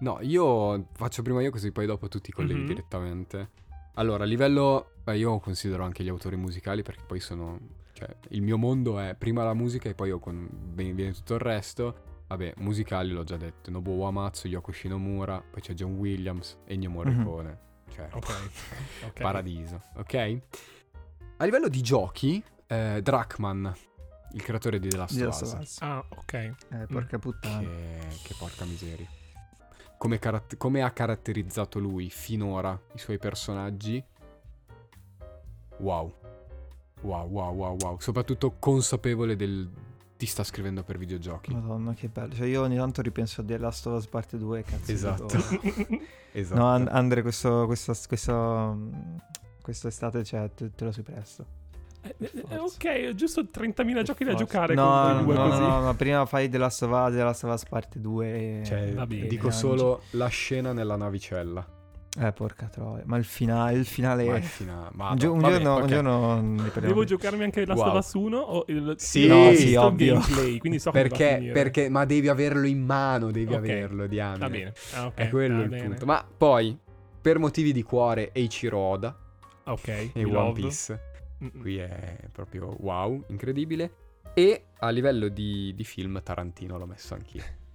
No, io faccio prima io così poi dopo tu ti colleghi Mhm. direttamente. Allora, a livello... Beh, io considero anche gli autori musicali perché poi sono... Cioè, il mio mondo è prima la musica e poi io con... viene viene tutto il resto. Vabbè, musicali l'ho già detto. Nobuo Uematsu, Yoko Shinomura, poi c'è John Williams, Ennio Morricone. Cioè, Ok. ok. paradiso, ok? A livello di giochi, eh, Drachman, il creatore di The Last of Last Us. of Us. Ah, ok. Eh, porca puttana. Che, che porca miseria. Come, caratt- come ha caratterizzato lui finora i suoi personaggi? Wow. Wow, wow, wow, wow. Soprattutto consapevole del... Ti sta scrivendo per videogiochi. Madonna, che bello. Cioè, io ogni tanto ripenso a The Last of Us parte 2, cazzo. Esatto. Esatto. No, An- Andre, questo, questo, questo, questo estate, cioè, te, te lo sei presto. Eh, eh, ok, giusto 30.000 giochi da giocare no, con no, no, così. no, ma prima fai The Last of Us, The Last of Us parte 2 e... Cioè, Va bene. dico solo la scena nella navicella. Eh, porca troia. Ma il finale, il finale... Ma il finale. un, gio- un giorno, un giorno. Devo giocarmi anche Last Wow. of Us 1 o il Sì, no, sì, ovvio. gameplay, quindi so come va a Perché, perché, ma devi averlo in mano, devi Ok. averlo, diamine. Va bene. Ah, ok, È quello va il bene. punto. Ma poi, per motivi di cuore, Eiichiro Oda Ok, e One love. Piece. Mm-mm. Qui è proprio wow, incredibile. E a livello di, di film Tarantino l'ho messo anch'io.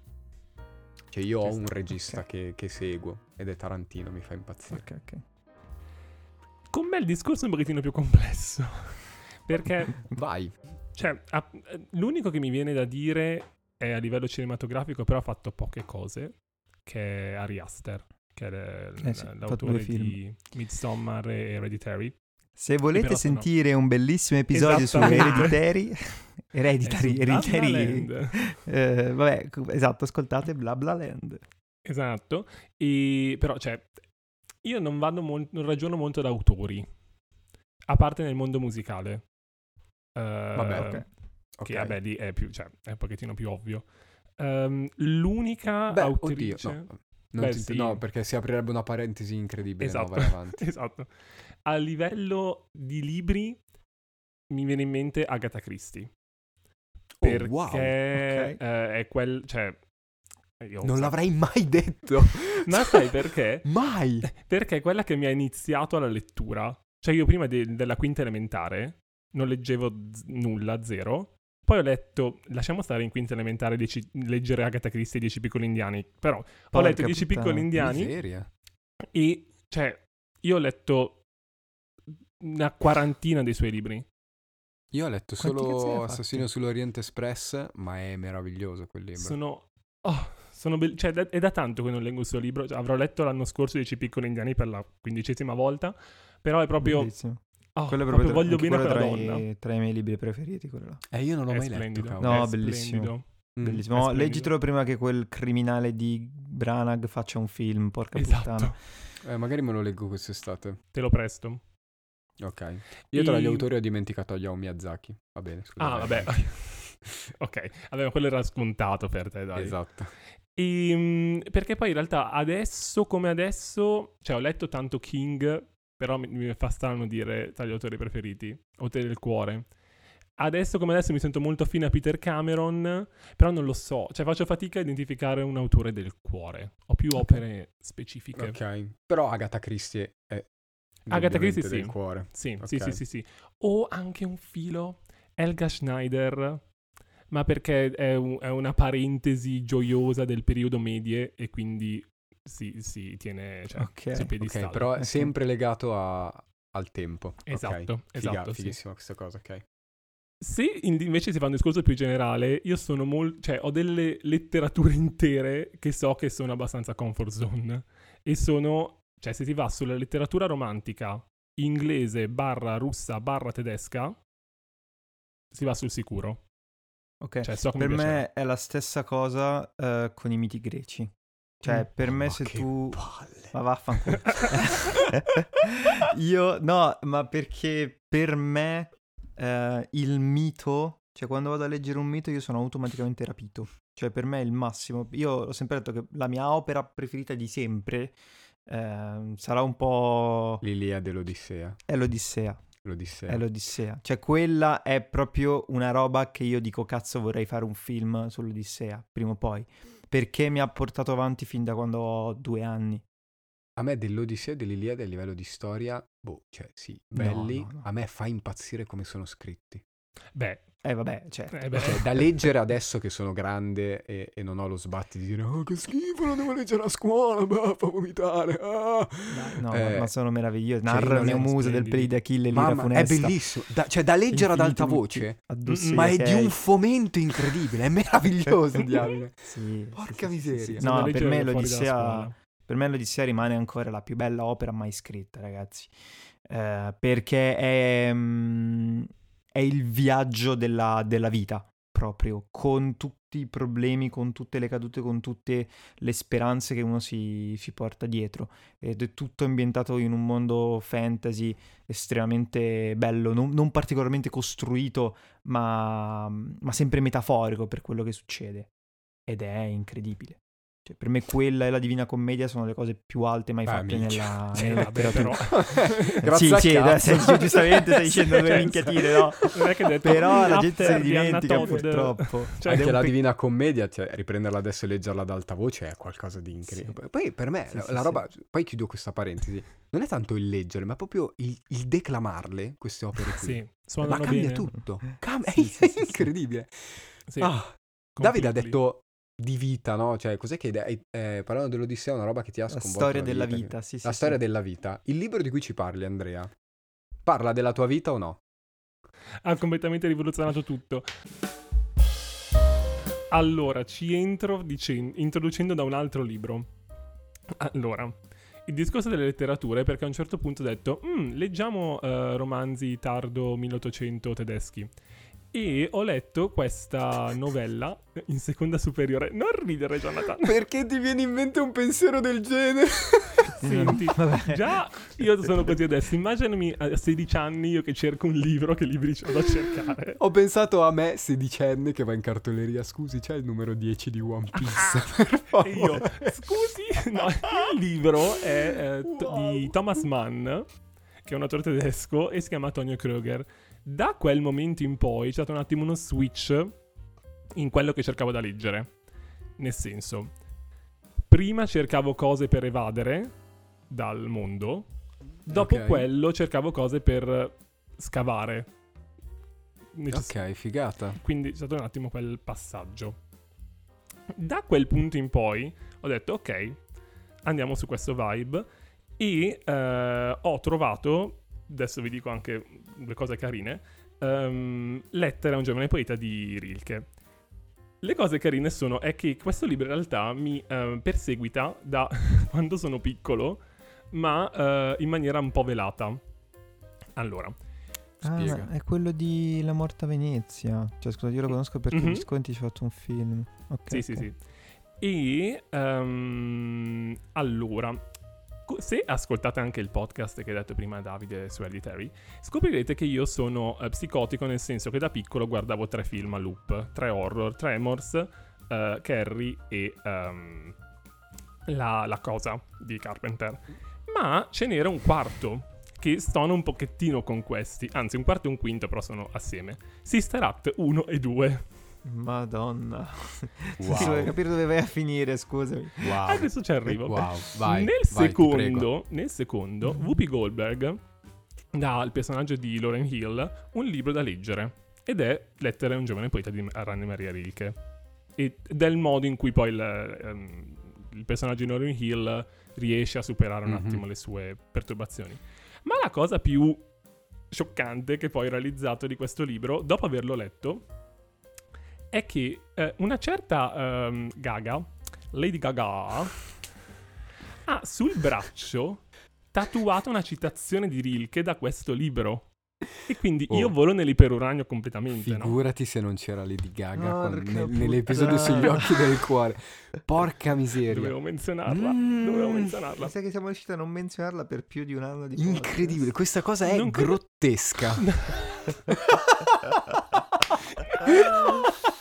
Cioè io ho un sta, regista ok. che, che seguo ed è Tarantino, mi fa impazzire. Ok, ok. Con me il discorso è un pochettino più complesso. Perché, Vai. cioè, a- l'unico che mi viene da dire è a livello cinematografico, però ha fatto poche cose, che è Ari Aster, che è l- Eh sì, l'autore di Midsommar e Hereditary. Se volete sentire un bellissimo episodio su. Hereditary, Hereditary, Hereditary, eh, vabbè, esatto, ascoltate Bla Bla Land. Esatto. E, però, cioè, io non vado mol- non ragiono molto da autori, a parte nel mondo musicale. Eh, Vabbè, ok. Ok. Che vabbè, lì è, più, cioè, è un pochettino più ovvio. Ehm, l'unica Beh, autrice... oddio, no. Non Beh, ti- sì. no, perché si aprirebbe una parentesi incredibile. Esatto. No, vai avanti. esatto. A livello di libri mi viene in mente Agatha Christie. Oh, Perché wow, ok. eh, è quel... Cioè, io Non l'avrei mai detto. Ma sai perché? mai. Perché è quella che mi ha iniziato alla lettura. Cioè io prima de- della quinta elementare non leggevo z- nulla, zero. Poi ho letto, lasciamo stare in quinta elementare dieci- leggere Agatha Christie e Dieci piccoli indiani, però ho Porca letto Dieci piccoli indiani Miseria. e, cioè, io ho letto una quarantina dei suoi libri. Io ho letto Quanti solo? Assassino sull'Oriente Espress, ma è meraviglioso quel libro. Sono... oh, sono be- cioè, è da tanto che non leggo il suo libro. Cioè, avrò letto l'anno scorso Dieci piccoli indiani per la quindicesima volta, però è proprio... Bellissimo. oh, Quello è proprio proprio, voglio bene a quella tra, donna. i, tra i miei libri preferiti, quello là. Eh, io non l'ho È mai splendido. letto, cavolo. No, è bellissimo. splendido. Mm. Bellissimo. è No, leggitelo prima che quel criminale di Branagh faccia un film, porca puttana. Esatto. Eh, magari me lo leggo quest'estate. Te lo presto. Ok. Io tra gli I- autori ho dimenticato Hayao Miyazaki. Va bene, scusa. Ah, vabbè. ok, vabbè, quello era scontato per te, dai. Esatto. Ehm, perché poi in realtà adesso come adesso, cioè ho letto tanto King, però mi, mi fa strano dire tra gli autori preferiti, te del cuore. Adesso come adesso mi sento molto affine a Peter Cameron, però non lo so, cioè faccio fatica a identificare un autore del cuore. Ho più opere specifiche. Ok. Però Agatha Christie è Agatha Christie, del sì. cuore. Sì, Ok. sì, sì, sì, sì. O anche un filo, Helga Schneider, ma perché è, un- è una parentesi gioiosa del periodo medie e quindi si, si tiene cioè, Ok, sul piedistallo. Ok, però è sempre legato a- al tempo. Esatto, Figa- esatto, sì. Fighissima questa cosa, ok. Se in- invece si fa un discorso più generale, io sono molto, cioè ho delle letterature intere che so che sono abbastanza comfort zone e sono, cioè se si va sulla letteratura romantica inglese barra russa barra tedesca, si va sul sicuro. Ok. Cioè so Per me è la stessa cosa eh, con i miti greci. Cioè, Mm. per me Ma se tu... palle. Ma vaffanculo. Io no, ma perché per me eh, il mito, cioè quando vado a leggere un mito io sono automaticamente rapito. Cioè per me è il massimo. Io ho sempre detto che la mia opera preferita di sempre eh, sarà un po' L'Iliade e l'Odissea. è l'Odissea. L'Odissea. È l'Odissea. Cioè quella è proprio una roba che io dico cazzo vorrei fare un film sull'Odissea, prima o poi. Perché mi ha portato avanti fin da quando ho due anni. A me dell'Odissea e dell'Iliade a livello di storia, boh, cioè sì, No, belli, no, no. a me fa impazzire come sono scritti. Beh, Eh vabbè, cioè... eh beh, Cioè, da leggere adesso che sono grande e, e non ho lo sbatti di dire oh che schifo, non devo leggere a scuola, bah, fa vomitare. ah." No, Eh, ma sono meravigliosi. cioè, Narrano non il è muse del peli di Achille l'ira Mamma, è funesta. bellissimo. Da- cioè, da leggere ad alta voce, ma è di un fomento incredibile, è meraviglioso, diavolo. Sì, Porca sì, sì, sì, miseria. sì. No, per me l'Odissea... Per me l'Odissea rimane ancora la più bella opera mai scritta, ragazzi. Eh, perché è, mm, è il viaggio della, della vita, proprio, con tutti i problemi, con tutte le cadute, con tutte le speranze che uno si, si porta dietro. Ed è tutto ambientato in un mondo fantasy estremamente bello, non, non particolarmente costruito, ma, ma sempre metaforico per quello che succede. Ed è incredibile. Cioè, per me quella e la Divina Commedia sono le cose più alte mai Beh, fatte nella, Sì, nella vabbè, letteratura. Grazie sì, sì, sei- giustamente stai dicendo Sì, due cioè, minchiatine, no? Non è che ho detto, Però la "Mm, gente Anna dimentica Todd". purtroppo. Cioè, Anche la pe- Divina Commedia, cioè, riprenderla adesso e leggerla ad alta voce è qualcosa di incredibile. Poi per me Sì, la, sì, la sì. roba, poi chiudo questa parentesi, non è tanto il leggere, ma proprio il, il declamarle, queste opere qui. Sì, ma suonano cambia bene. tutto. Sì, sì, è sì, sì. incredibile. Sì, Ah, Davide ha detto di vita, no? Cioè, cos'è che hai, eh, parlando dell'Odissea, una roba che ti ha La sconvolto storia la della che- vita, sì, sì. La sì. storia della vita. Il libro di cui ci parli, Andrea, parla della tua vita o no? Ha completamente rivoluzionato tutto. Allora, ci entro dicen- introducendo da un altro libro. Allora, il discorso delle letterature, perché a un certo punto ho detto, "Mm, leggiamo eh, romanzi tardo 1800 tedeschi. E ho letto questa novella in seconda superiore. Non ridere, Jonathan. Perché ti viene in mente un pensiero del genere? Senti, Vabbè. già io sono così adesso. Immaginami a 16 anni io che cerco un libro, che libri vado a cercare. Ho pensato a me, sedicenne, che va in cartoleria. Scusi, c'è il numero 10 di One Piece, favore. E io, scusi, no, il libro è eh, to- di Thomas Mann, che è un autore tedesco, e si chiama Antonio Kröger. Da quel momento in poi c'è stato un attimo uno switch in quello che cercavo da leggere. Nel senso, prima cercavo cose per evadere dal mondo, dopo Ok. quello cercavo cose per scavare. Necess- Ok, figata. quindi c'è stato un attimo quel passaggio. Da quel punto in poi ho detto ok, andiamo su questo vibe e eh, ho trovato, adesso vi dico anche le cose carine, ehm, Lettere a un giovane poeta di Rilke. Le cose carine sono è che questo libro in realtà mi eh, perseguita da quando sono piccolo, ma eh, in maniera un po' velata. Allora, Ah, Spiega. è quello di La Morta Venezia. Cioè, scusa, io lo conosco perché Mhm. Visconti ci ha fatto un film. Ok, Sì, sì, ok. sì. E ehm, allora, se ascoltate anche il podcast che ha detto prima Davide su Hereditary, scoprirete che io sono eh, psicotico nel senso che da piccolo guardavo tre film a loop, tre horror, Tremors, eh, Carrie e ehm, la, la cosa di Carpenter. Ma ce n'era un quarto che stona un pochettino con questi, anzi un quarto e un quinto però sono assieme. Sister Act 1 e 2. Madonna. Wow. Sì, voglio capire dove vai a finire, scusami. Wow. Adesso ci arrivo. Wow, vai. nel, vai, secondo, nel secondo, Whoopi Goldberg dà al personaggio di Lauren Hill un libro da leggere ed è Lettere a un giovane poeta di Ranne Maria Rilke e del modo in cui poi il, ehm, il personaggio di Lauren Hill riesce a superare un Mhm. attimo le sue perturbazioni. Ma la cosa più scioccante che poi ho realizzato di questo libro, dopo averlo letto, è che eh, una certa ehm, Gaga, Lady Gaga, ha sul braccio tatuato una citazione di Rilke da questo libro. E quindi io Oh. volo nell'iperuranio completamente, no? Figurati se non c'era Lady Gaga nel- nell'episodio sugli occhi del cuore. Porca miseria. Dovevo menzionarla, Mm. dovevo menzionarla. Mi sa che siamo riusciti a non menzionarla per più di un anno di podcast. Incredibile, questa cosa è Non credo- grottesca.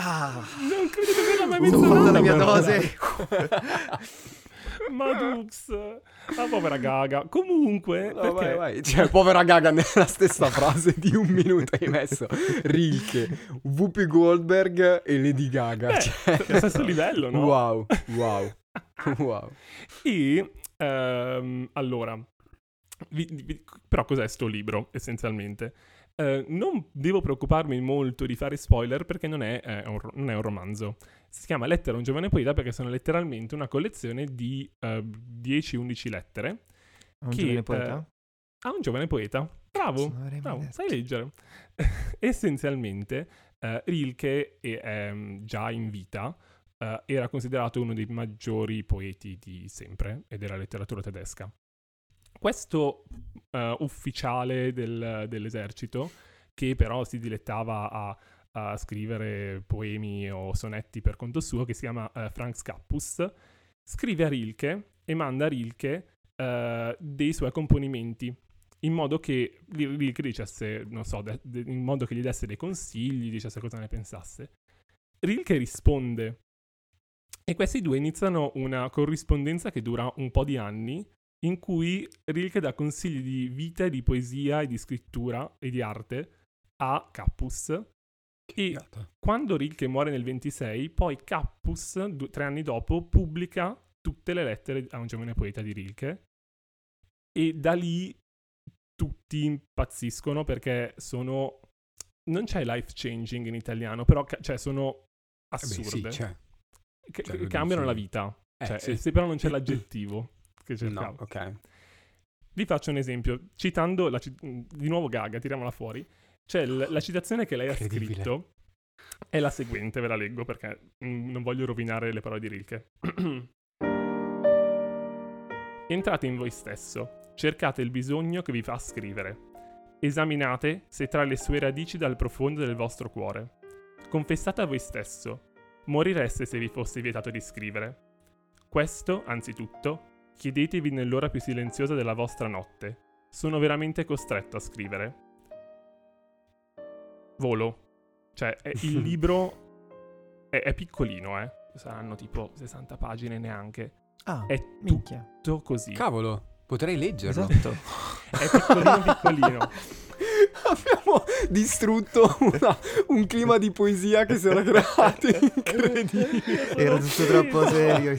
Ah, Non credo di averla mai menzionata. fatto la mia dose. Ma Dux, la povera Gaga. Comunque, No, perché... vai, vai. Cioè, povera Gaga nella stessa frase di un minuto hai messo Rilke, Whoopi Goldberg e Lady Gaga. Beh, cioè. allo stesso livello, no? Wow, wow, wow. E ehm, allora, vi- vi- però cos'è sto libro essenzialmente? Eh, non devo preoccuparmi molto di fare spoiler perché non è, eh, un, non è un romanzo. Si chiama Lettere a un giovane poeta perché sono letteralmente una collezione di eh, 10-11 lettere Un Chi, giovane eh, poeta? a un giovane poeta. Bravo, bravo, sai leggere. Essenzialmente, eh, Rilke, è, ehm, già in vita, eh, era considerato uno dei maggiori poeti di sempre e della letteratura tedesca. Questo eh, ufficiale del- dell'esercito, che però si dilettava a, a scrivere poemi o sonetti per conto suo, che si chiama eh, Frank Scappus, scrive a Rilke e manda a Rilke eh, dei suoi componimenti in modo che Rilke dicesse, non so, de- de- in modo che gli desse dei consigli, dicesse cosa ne pensasse. Rilke risponde E questi due iniziano una corrispondenza che dura un po' di anni, in cui Rilke dà consigli di vita, e di poesia e di scrittura e di arte a Cappus. E Figata. quando Rilke muore nel 26, poi Cappus, du- tre anni dopo, pubblica tutte le lettere a un giovane poeta di Rilke. E da lì tutti impazziscono perché sono... Non c'è life changing in italiano, però ca- cioè sono Eh beh, sì, assurde. c'è. che, cioè, cambiano la vita. Eh, Cioè, sì. se però non c'è l'aggettivo che cercavo. No, ok. Vi faccio un esempio, citando la di nuovo Gaga, tiriamola fuori. C'è l- la citazione che lei ha scritto è la seguente, ve la leggo perché mm, non voglio rovinare le parole di Rilke. Entrate in voi stesso, cercate il bisogno che vi fa scrivere. Esaminate se tra le sue radici dal profondo del vostro cuore. Confessate a voi stesso, morireste se vi fosse vietato di scrivere. Questo, anzitutto, chiedetevi nell'ora più silenziosa della vostra notte. Sono veramente costretto a scrivere. Volo. Cioè, è- il libro è, è piccolino, eh. Saranno tipo 60 pagine neanche. Ah, È minchia. tutto così. Cavolo, potrei leggerlo. Esatto. È piccolino piccolino. Abbiamo distrutto una- un clima di poesia che si era creato incredibile. Era tutto troppo serio.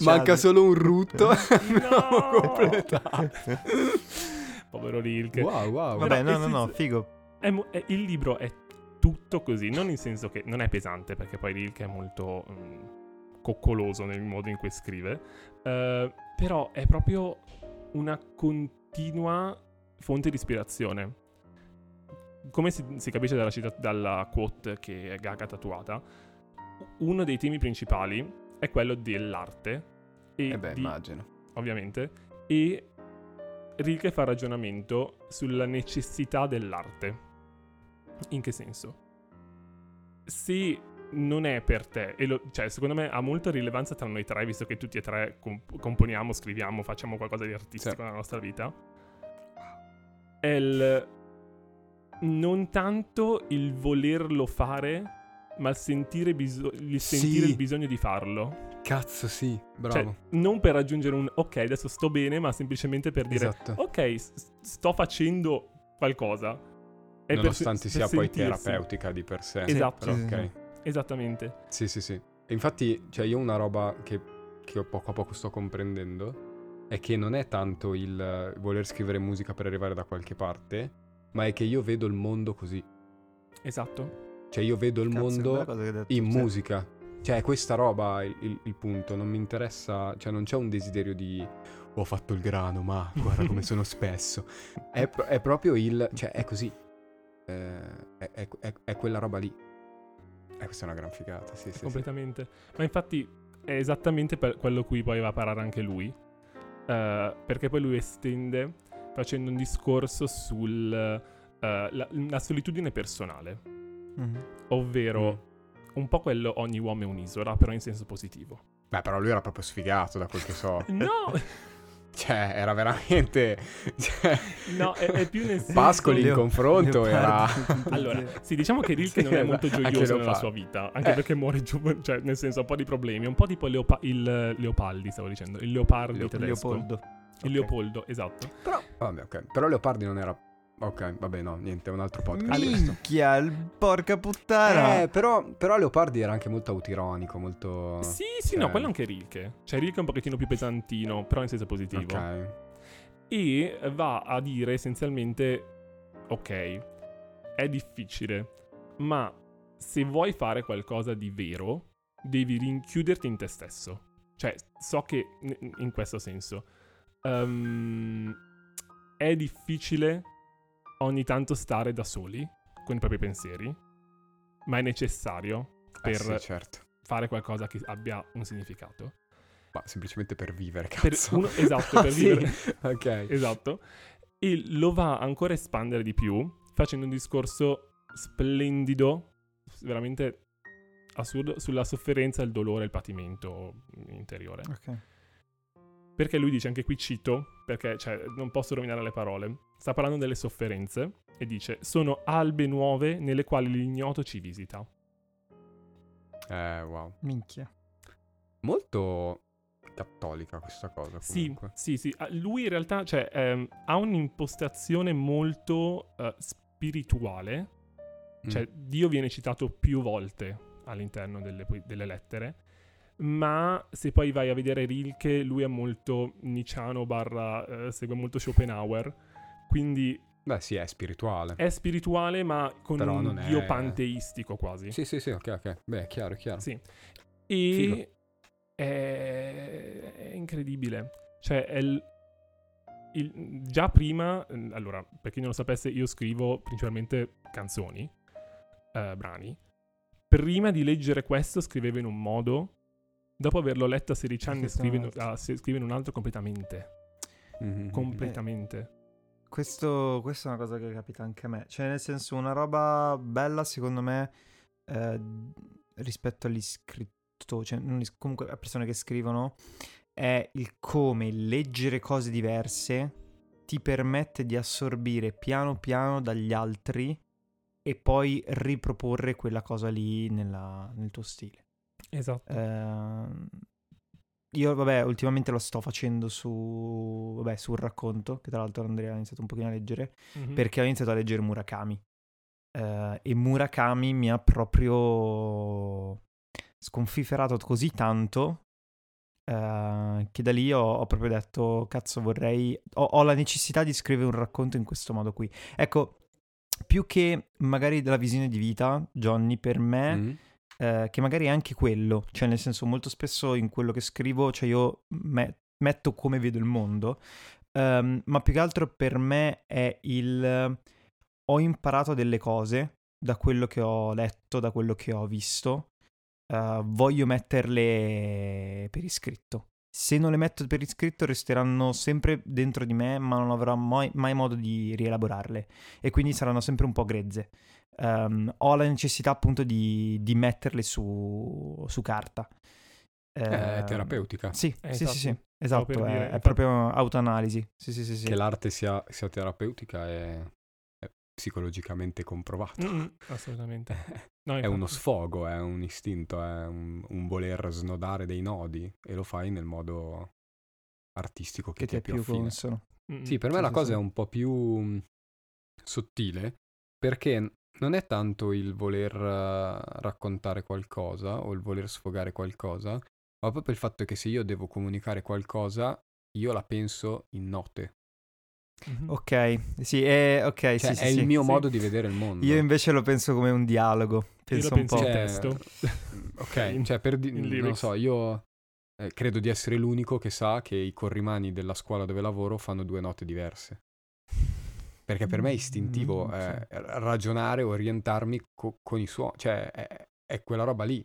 Manca solo un rutto. No! Abbiamo completato. Povero Rilke. Wow, wow. Vabbè, Però, no, no, no, figo. È è- il libro è tutto così, non in senso che non è pesante, perché poi Rilke è molto mm, coccoloso nel modo in cui scrive, eh, però è proprio una continua fonte di ispirazione. Come si, si capisce dalla, cita- dalla quote che Gaga ha tatuata, uno dei temi principali è quello dell'arte e Eh beh, di immagino. ovviamente, e Rilke fa ragionamento sulla necessità dell'arte. In che senso? Se non è per te, e lo- cioè secondo me ha molta rilevanza tra noi tre, visto che tutti e tre comp- componiamo, scriviamo, facciamo qualcosa di artistico Sì. nella nostra vita, è il non tanto il volerlo fare, ma il sentire, biso- il, sentire Sì. il bisogno di farlo. Cazzo, sì, bravo. Cioè, non per raggiungere un ok, adesso sto bene, ma semplicemente per dire esatto. ok, s- sto facendo qualcosa. Per Nonostante per sia poi sentirsi. terapeutica di per sé. Esatto. Però, Sì, sì, ok. Esattamente. Sì, sì, sì. E infatti, cioè, io una roba che, che poco a poco sto comprendendo è che non è tanto il voler scrivere musica per arrivare da qualche parte, ma è che io vedo il mondo così. Esatto. Cioè, io vedo il Cazzo, mondo in sì. musica. Cioè, è questa roba il, il- il punto. Non mi interessa, cioè, non c'è un desiderio di "Oh, ho fatto il grano, ma guarda come sono spesso. È, è proprio il, cioè, è così. Eh, è, è- è- è quella roba lì. E questa è una gran figata, sì, sì. sì. completamente. Ma infatti è esattamente per quello cui poi va a parare anche lui. Eh, perché poi lui estende facendo un discorso sul eh, la, la solitudine personale, Mhm. ovvero un po' quello ogni uomo è un'isola, però in senso positivo. Beh, però lui era proprio sfigato da quel che so. No, Cioè, era veramente. Cioè, no, è, è più nel senso Pascoli in confronto era. Allora, sì, diciamo che Rilke non è Sì, molto gioioso nella sua vita, anche Eh. perché muore giovane, cioè nel senso ha un po' di problemi, un po' tipo Leopa- il Leopaldi, stavo dicendo, il Leopardi Leo- tedesco. Leopoldo. Il Ok. Leopoldo, esatto. Però, vabbè, ok. Però Leopardi non era. Ok, vabbè, no, niente, è un altro podcast. Minchia, il- porca puttana. Eh, però, però Leopardi era anche molto autironico, molto. Sì, sì, cioè- no, quello anche Rilke. Cioè Rilke è un pochettino più pesantino, però in senso positivo. Ok. E va a dire essenzialmente, ok, è difficile, ma se vuoi fare qualcosa di vero, devi rinchiuderti in te stesso. Cioè, so che in questo senso ehm, è difficile ogni tanto stare da soli con i propri pensieri, ma è necessario Eh, per sì, certo. fare qualcosa che abbia un significato. Ma semplicemente per vivere, Per cazzo. uno- esatto, Ah, per sì? vivere. Ok. Esatto. E lo va ancora a espandere di più, facendo un discorso splendido, veramente assurdo, sulla sofferenza, il dolore il patimento interiore. Ok. Perché lui dice, anche qui cito, perché cioè, non posso rovinare le parole, sta parlando delle sofferenze e dice, sono albe nuove nelle quali l'ignoto ci visita. Eh, wow. Minchia. Molto cattolica questa cosa Sì, comunque. sì, sì. Ah, Lui in realtà cioè, ehm, ha un'impostazione molto eh, spirituale. Cioè, Mm. Dio viene citato più volte all'interno delle, delle lettere. Ma se poi vai a vedere Rilke, lui è molto nicciano barra, eh, segue molto Schopenhauer. Quindi Beh, sì, è spirituale. è spirituale, ma con Però un è- dio panteistico quasi. Sì, sì, sì, ok, ok. Beh, è chiaro, è chiaro. Sì. E è, è incredibile. Cioè, è il- il- già prima, eh, allora, per chi non lo sapesse, io scrivo principalmente canzoni, eh, brani. Prima di leggere questo scrivevo in un modo, dopo averlo letto a 16 anni scrive in, ah, scrive in un altro completamente. Mhm. Completamente. Questo, questa è una cosa che capita anche a me. Cioè, nel senso, una roba bella, secondo me, eh, rispetto agli scrittori, cioè, gli- comunque a persone che scrivono, è il come leggere cose diverse ti permette di assorbire piano piano dagli altri e poi riproporre quella cosa lì nella- nel tuo stile. Esatto. Ehm, io, vabbè, ultimamente lo sto facendo su, vabbè, sul racconto, che tra l'altro Andrea ha iniziato un pochino a leggere, Mhm. perché ho iniziato a leggere Murakami. Eh, e Murakami mi ha proprio sconfiferato così tanto eh, che da lì ho, ho proprio detto, cazzo, vorrei... Ho, ho la necessità di scrivere un racconto in questo modo qui. Ecco, più che magari della visione di vita, Johnny, per me Mhm. Eh, che magari è anche quello, cioè nel senso molto spesso in quello che scrivo, cioè io me- metto come vedo il mondo, ehm, ma più che altro per me è il... ho imparato delle cose da quello che ho letto, da quello che ho visto, eh, voglio metterle per iscritto. Se non le metto per iscritto resteranno sempre dentro di me, ma non avrò mai, mai modo di rielaborarle e quindi saranno sempre un po' grezze. Ehm, ho la necessità appunto di, di metterle su, su carta. Eh, è Ehm, terapeutica. Sì, Eh, sì, sì, sì, esatto. esatto, per è, dire, è proprio autoanalisi. Sì, sì, sì, sì. Che l'arte sia, sia terapeutica è, è psicologicamente comprovato. Mm, mm, assolutamente. No, È uno sfogo, è un istinto, è un, un voler snodare dei nodi e lo fai nel modo artistico che, che ti è più affine. consono. Mm, mm. Sì, per me Sì, la sì, cosa sì. è un po' più mh, sottile perché non è tanto il voler eh, raccontare qualcosa o il voler sfogare qualcosa, ma proprio il fatto che se io devo comunicare qualcosa, io la penso in note. Ok, sì, è, ok, Cioè, sì, è sì. il mio sì. modo di vedere il mondo. Io invece lo penso come un dialogo. Penso lo un penso po'. in Cioè, testo. Ok, In- cioè per di- non lyrics. so, io eh, credo di essere l'unico che sa che i corrimani della scuola dove lavoro fanno due note diverse. Perché per me è istintivo Mm, eh, ragionare, orientarmi co- con i suoni, cioè è, è quella roba lì.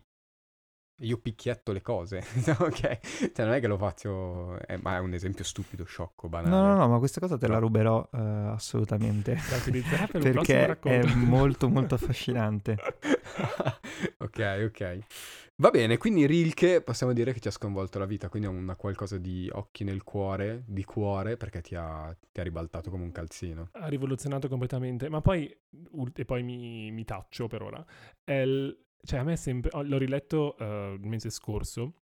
Io picchietto le cose, ok? Cioè non è che lo faccio, eh, ma è un esempio stupido, sciocco, banale. No, no, no, ma questa cosa te la ruberò eh, assolutamente. Da utilizzare per un prossimo Perché è molto, molto affascinante. ok, ok. Va bene, quindi Rilke possiamo dire che ti ha sconvolto la vita, quindi è una qualcosa di occhi nel cuore, di cuore, perché ti ha, ti ha ribaltato come un calzino. ha rivoluzionato completamente. Ma poi, e poi mi, mi taccio per ora. Il- cioè, a me è sempre. L'ho riletto eh, il mese scorso.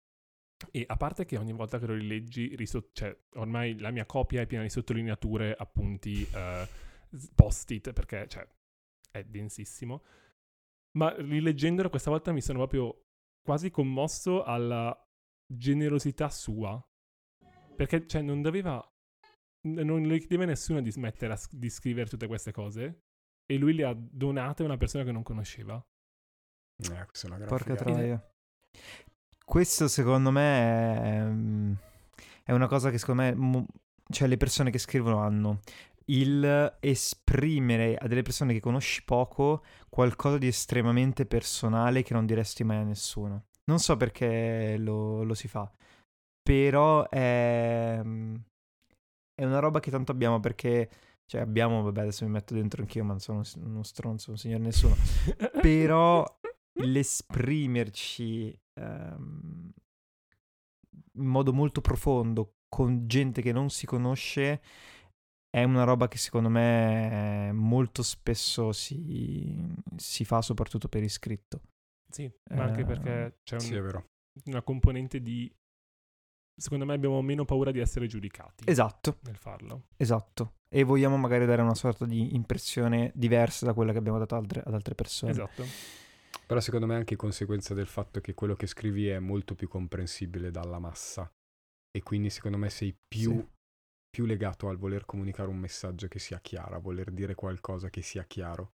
E a parte che ogni volta che lo rileggi, riso- cioè, ormai la mia copia è piena di sottolineature, appunti, s- post-it, perché cioè, è densissimo. Ma rileggendolo questa volta mi sono proprio quasi commosso alla generosità sua. Perché, cioè, non doveva non le chiedeva a nessuno di smettere a s- di scrivere tutte queste cose e lui le ha donate a una persona che non conosceva. Eh, questa è una gran Porca troia. Questo secondo me è, mm, è una cosa che secondo me mo- cioè le persone che scrivono hanno il esprimere a delle persone che conosci poco qualcosa di estremamente personale che non diresti mai a nessuno. Non so perché lo, lo si fa, però è, mm, è una roba che tanto abbiamo perché, cioè abbiamo, vabbè adesso mi metto dentro anch'io, ma non sono uno stronzo, un signor nessuno, però l'esprimerci ehm, in modo molto profondo con gente che non si conosce è una roba che secondo me molto spesso si, si fa soprattutto per iscritto. Sì, ma anche Eh, perché c'è un, Sì, una componente di... Secondo me abbiamo meno paura di essere giudicati Esatto, nel farlo. esatto. E vogliamo magari dare una sorta di impressione diversa da quella che abbiamo dato altre- ad altre persone. Esatto. Però secondo me è anche conseguenza del fatto che quello che scrivi è molto più comprensibile dalla massa. E quindi secondo me sei più, Sì. Più legato al voler comunicare un messaggio che sia chiaro, a voler dire qualcosa che sia chiaro.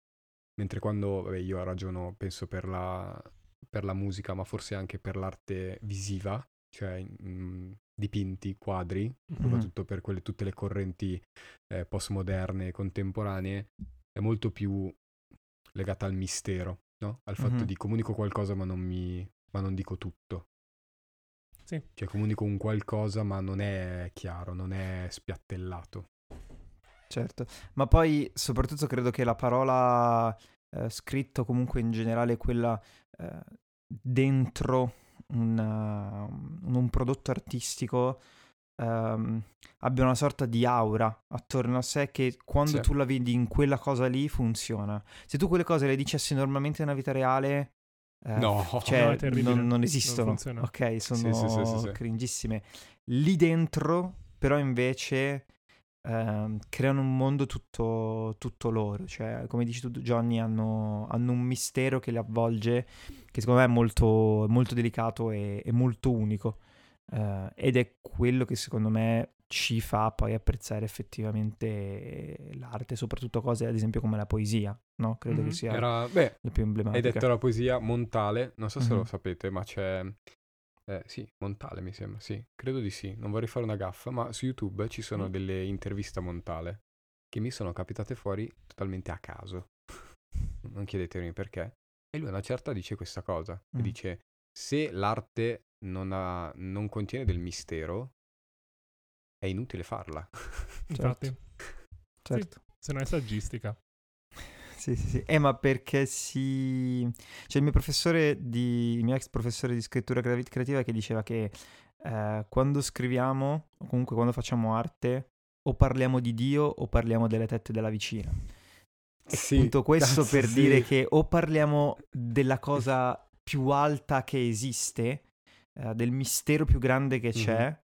Mentre quando vabbè, io ragiono, penso per la, per la musica, ma forse anche per l'arte visiva, cioè mm, dipinti, quadri, Mhm. soprattutto per quelle, tutte le correnti eh, postmoderne, contemporanee, è molto più legata al mistero, no? Al fatto Mhm. di comunico qualcosa ma non, mi, ma non dico tutto. Sì. Cioè comunico un qualcosa ma non è chiaro, non è spiattellato. Certo, ma poi soprattutto credo che la parola eh, scritto comunque in generale quella eh, dentro una- un, un prodotto artistico ehm, abbia una sorta di aura attorno a sé che quando Sì. tu la vedi in quella cosa lì funziona. Se tu quelle cose le dicessi normalmente nella vita reale... eh, No, cioè, No, non, non Non esistono. funziona. ok, sono Sì, sì, sì, sì, sì. cringissime. Lì dentro, però, invece ehm, creano un mondo tutto, tutto loro. Cioè, come dici tu, Johnny, hanno, hanno un mistero che li avvolge, che secondo me è molto, molto delicato e, e molto unico. Eh, ed è quello che secondo me ci fa poi apprezzare effettivamente l'arte, soprattutto cose ad esempio come la poesia, no? Credo Mhm. che sia Era, beh, la più hai emblematica. detto la poesia Montale, non so se lo Mhm. sapete, ma c'è... Eh, sì, Montale mi sembra, sì, credo di sì, non vorrei fare una gaffa, ma su YouTube ci sono Mm. delle interviste a Montale che mi sono capitate fuori totalmente a caso. non chiedetemi perché. E lui a una certa dice questa cosa, Mm. dice se l'arte non, ha- non contiene del mistero, è inutile farla. Infatti, Certo. se non è saggistica. Sì, sì, sì. Eh, ma perché si... C'è il mio professore di... il mio ex professore di scrittura creativa che diceva che eh, quando scriviamo, o comunque quando facciamo arte, o parliamo di Dio o parliamo delle tette della vicina. E Sì, appunto questo cazzo, per sì. dire che o parliamo della cosa più alta che esiste, eh, del mistero più grande che c'è, Mhm.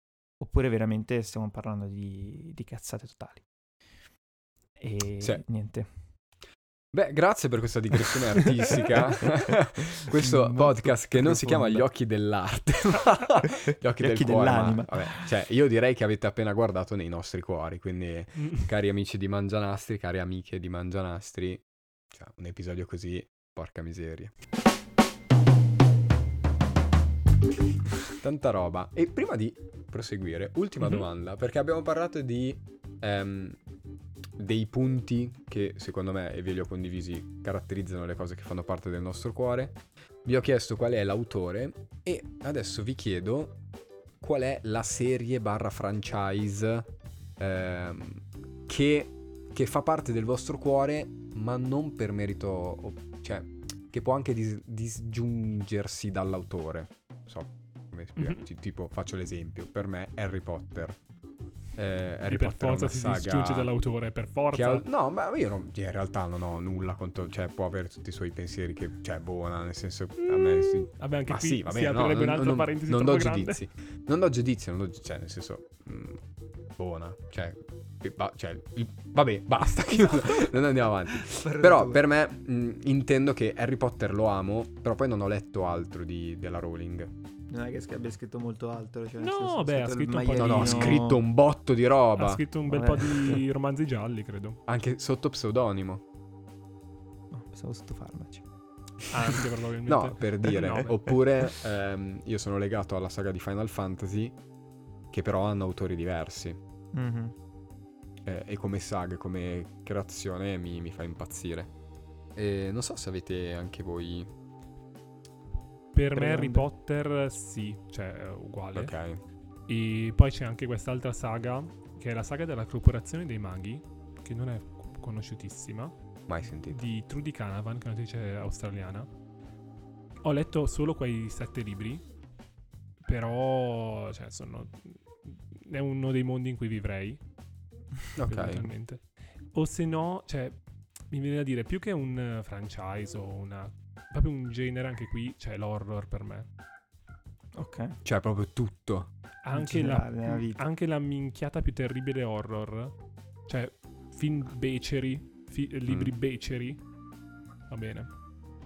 Oppure veramente stiamo parlando di, di cazzate totali. E Sì. niente. Beh, grazie per questa digressione artistica. Questo Molto podcast che non si chiama Gli occhi dell'arte, ma Gli occhi, Gli del occhi cuore. ma, dell'anima. vabbè, cioè, io direi che avete appena guardato nei nostri cuori, quindi Mm. cari amici di Mangianastri, cari amiche di Mangianastri, cioè, un episodio così, porca miseria. Tanta roba. E prima di proseguire, ultima Mhm. domanda, perché abbiamo parlato di ehm, dei punti che secondo me, e ve li ho condivisi, caratterizzano le cose che fanno parte del nostro cuore. Vi ho chiesto qual è l'autore e adesso vi chiedo qual è la serie barra franchise ehm, che, che fa parte del vostro cuore, ma non per merito, cioè che può anche dis- disgiungersi dall'autore. So come spiegarci, tipo faccio l'esempio, per me Harry Potter. Eh, Harry per Potter forza una si saga disgiunge dall'autore, per forza. ha- no, ma io non- in realtà non ho nulla contro, cioè può avere tutti i suoi pensieri che, cioè, buona, nel senso, a me sì. Vabbè, anche Ma qui sì, va si no, non, un'altra non- parentesi non do grande. giudizi. Non do giudizi, non do cioè, nel senso, mm, buona, cioè, ba- cioè, vabbè, basta, chiudo, non andiamo avanti. Però per me mm, intendo che Harry Potter lo amo, però poi non ho letto altro di- della Rowling. Non è che abbia scritto molto altro. Cioè, No, senso, beh, ha scritto un po' di- No, no, ha scritto un botto di roba, Ha scritto un bel Vabbè. po' di romanzi gialli, credo. anche sotto pseudonimo. No, pensavo sotto farmaci. Anche probabilmente. No, per dire. No. Oppure ehm, io sono legato alla saga di Final Fantasy, che però hanno autori diversi. Mhm. eh, e come saga, come creazione mi, mi fa impazzire. E non so se avete anche voi. Per me. Harry Potter sì, cioè è uguale. Ok. E poi c'è anche quest'altra saga, che è la saga della corporazione dei maghi, che non è conosciutissima, Mai sentito. di Trudy Canavan, che è un'autrice australiana. Ho letto solo quei sette libri, però cioè, sono... è uno dei mondi in cui vivrei. Ok. O se no, cioè, mi viene da dire, più che un eh, franchise o una... proprio un genere anche qui, c'è l'horror per me. Ok. Cioè, proprio tutto. Anche generale, la, vita. anche la minchiata più terribile horror. Cioè, film beceri, fi- libri Mm. beceri. Va bene.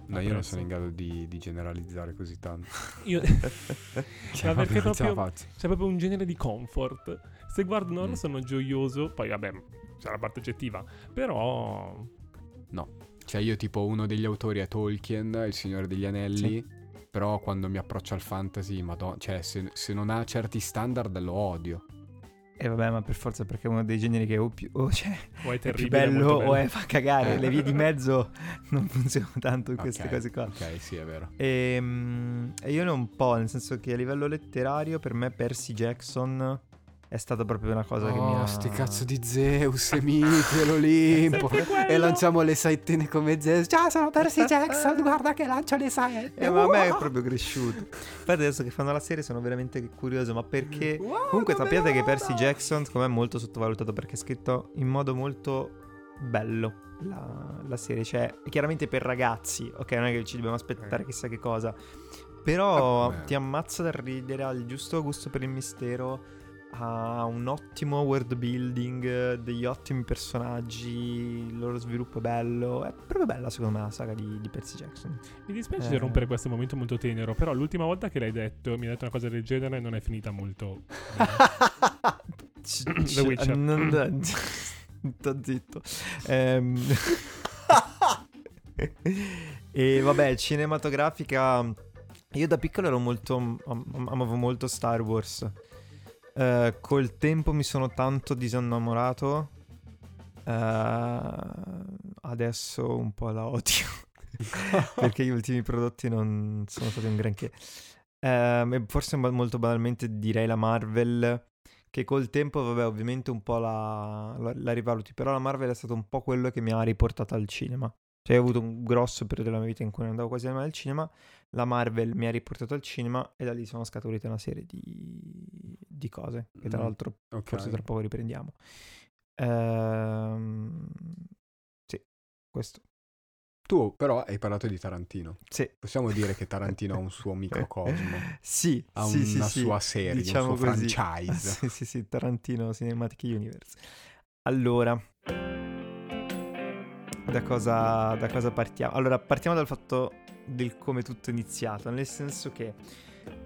No, io non sono in grado di, di generalizzare così tanto. Io... Cioè, Ma perché proprio. C'è proprio un genere di comfort. Se guardo un horror Mm. sono gioioso, poi vabbè, c'è la parte oggettiva, però Cioè, io tipo uno degli autori è Tolkien, Il Signore degli Anelli. Però quando mi approccio al fantasy, madonna, cioè se, se non ha certi standard lo odio. E vabbè, ma per forza perché è uno dei generi che o, più, o cioè, o è è più terribile bello molto o è fa cagare. Eh. Le vie di mezzo non funzionano tanto in queste Ok, cose qua. Ok, sì, è vero. E, e io ne ho un po', nel senso che a livello letterario per me Percy Jackson è stata proprio una cosa che mi Oh, ha... sti cazzo di Zeus e miti e l'Olimpo. E lanciamo le saettine come Zeus. Ciao, sono Percy Jackson, guarda che lancio le saette. Eh, ma a me è proprio cresciuto. Infatti adesso che fanno la serie sono veramente curioso, ma perché... Wow, Comunque sappiate che Percy. Jackson secondo me è molto sottovalutato perché è scritto in modo molto bello la, la serie, cioè chiaramente per ragazzi, ok, non è che ci dobbiamo aspettare Eh. chissà che cosa, però Ah, ti ammazza da ridere, ha il giusto gusto per il mistero, ha un ottimo world building, degli ottimi personaggi, il loro sviluppo è bello, è proprio bella secondo me la saga di, di Percy Jackson. Mi dispiace Eh. di rompere questo momento molto tenero, però l'ultima volta che l'hai detto, mi hai detto una cosa del genere, non è finita molto. The Witcher. Sto zitto. Ehm, e vabbè, cinematografica. Io da piccolo ero molto. am- amavo molto Star Wars. Eh, col tempo mi sono tanto disinnamorato. Eh, adesso un po' la odio. perché gli ultimi prodotti non sono stati un granché. E forse molto banalmente direi la Marvel. Che col tempo, vabbè, ovviamente un po' la, la, la rivaluti. Però la Marvel è stato un po' quello che mi ha riportato al cinema. Cioè, ho avuto un grosso periodo della mia vita in cui non andavo quasi mai al cinema. La Marvel mi ha riportato al cinema e da lì sono scaturite una serie di, di cose. Che tra Mm, l'altro ok. forse tra poco riprendiamo. Ehm, sì, questo. Tu però hai parlato di Tarantino. Sì. Possiamo dire che Tarantino ha un suo microcosmo. Sì, Ha sì, una sì. sua serie, diciamo un suo così. franchise. Sì, sì, sì, Tarantino Cinematic Universe. Allora, da cosa, da cosa partiamo? Allora, partiamo dal fatto del come tutto è iniziato, nel senso che...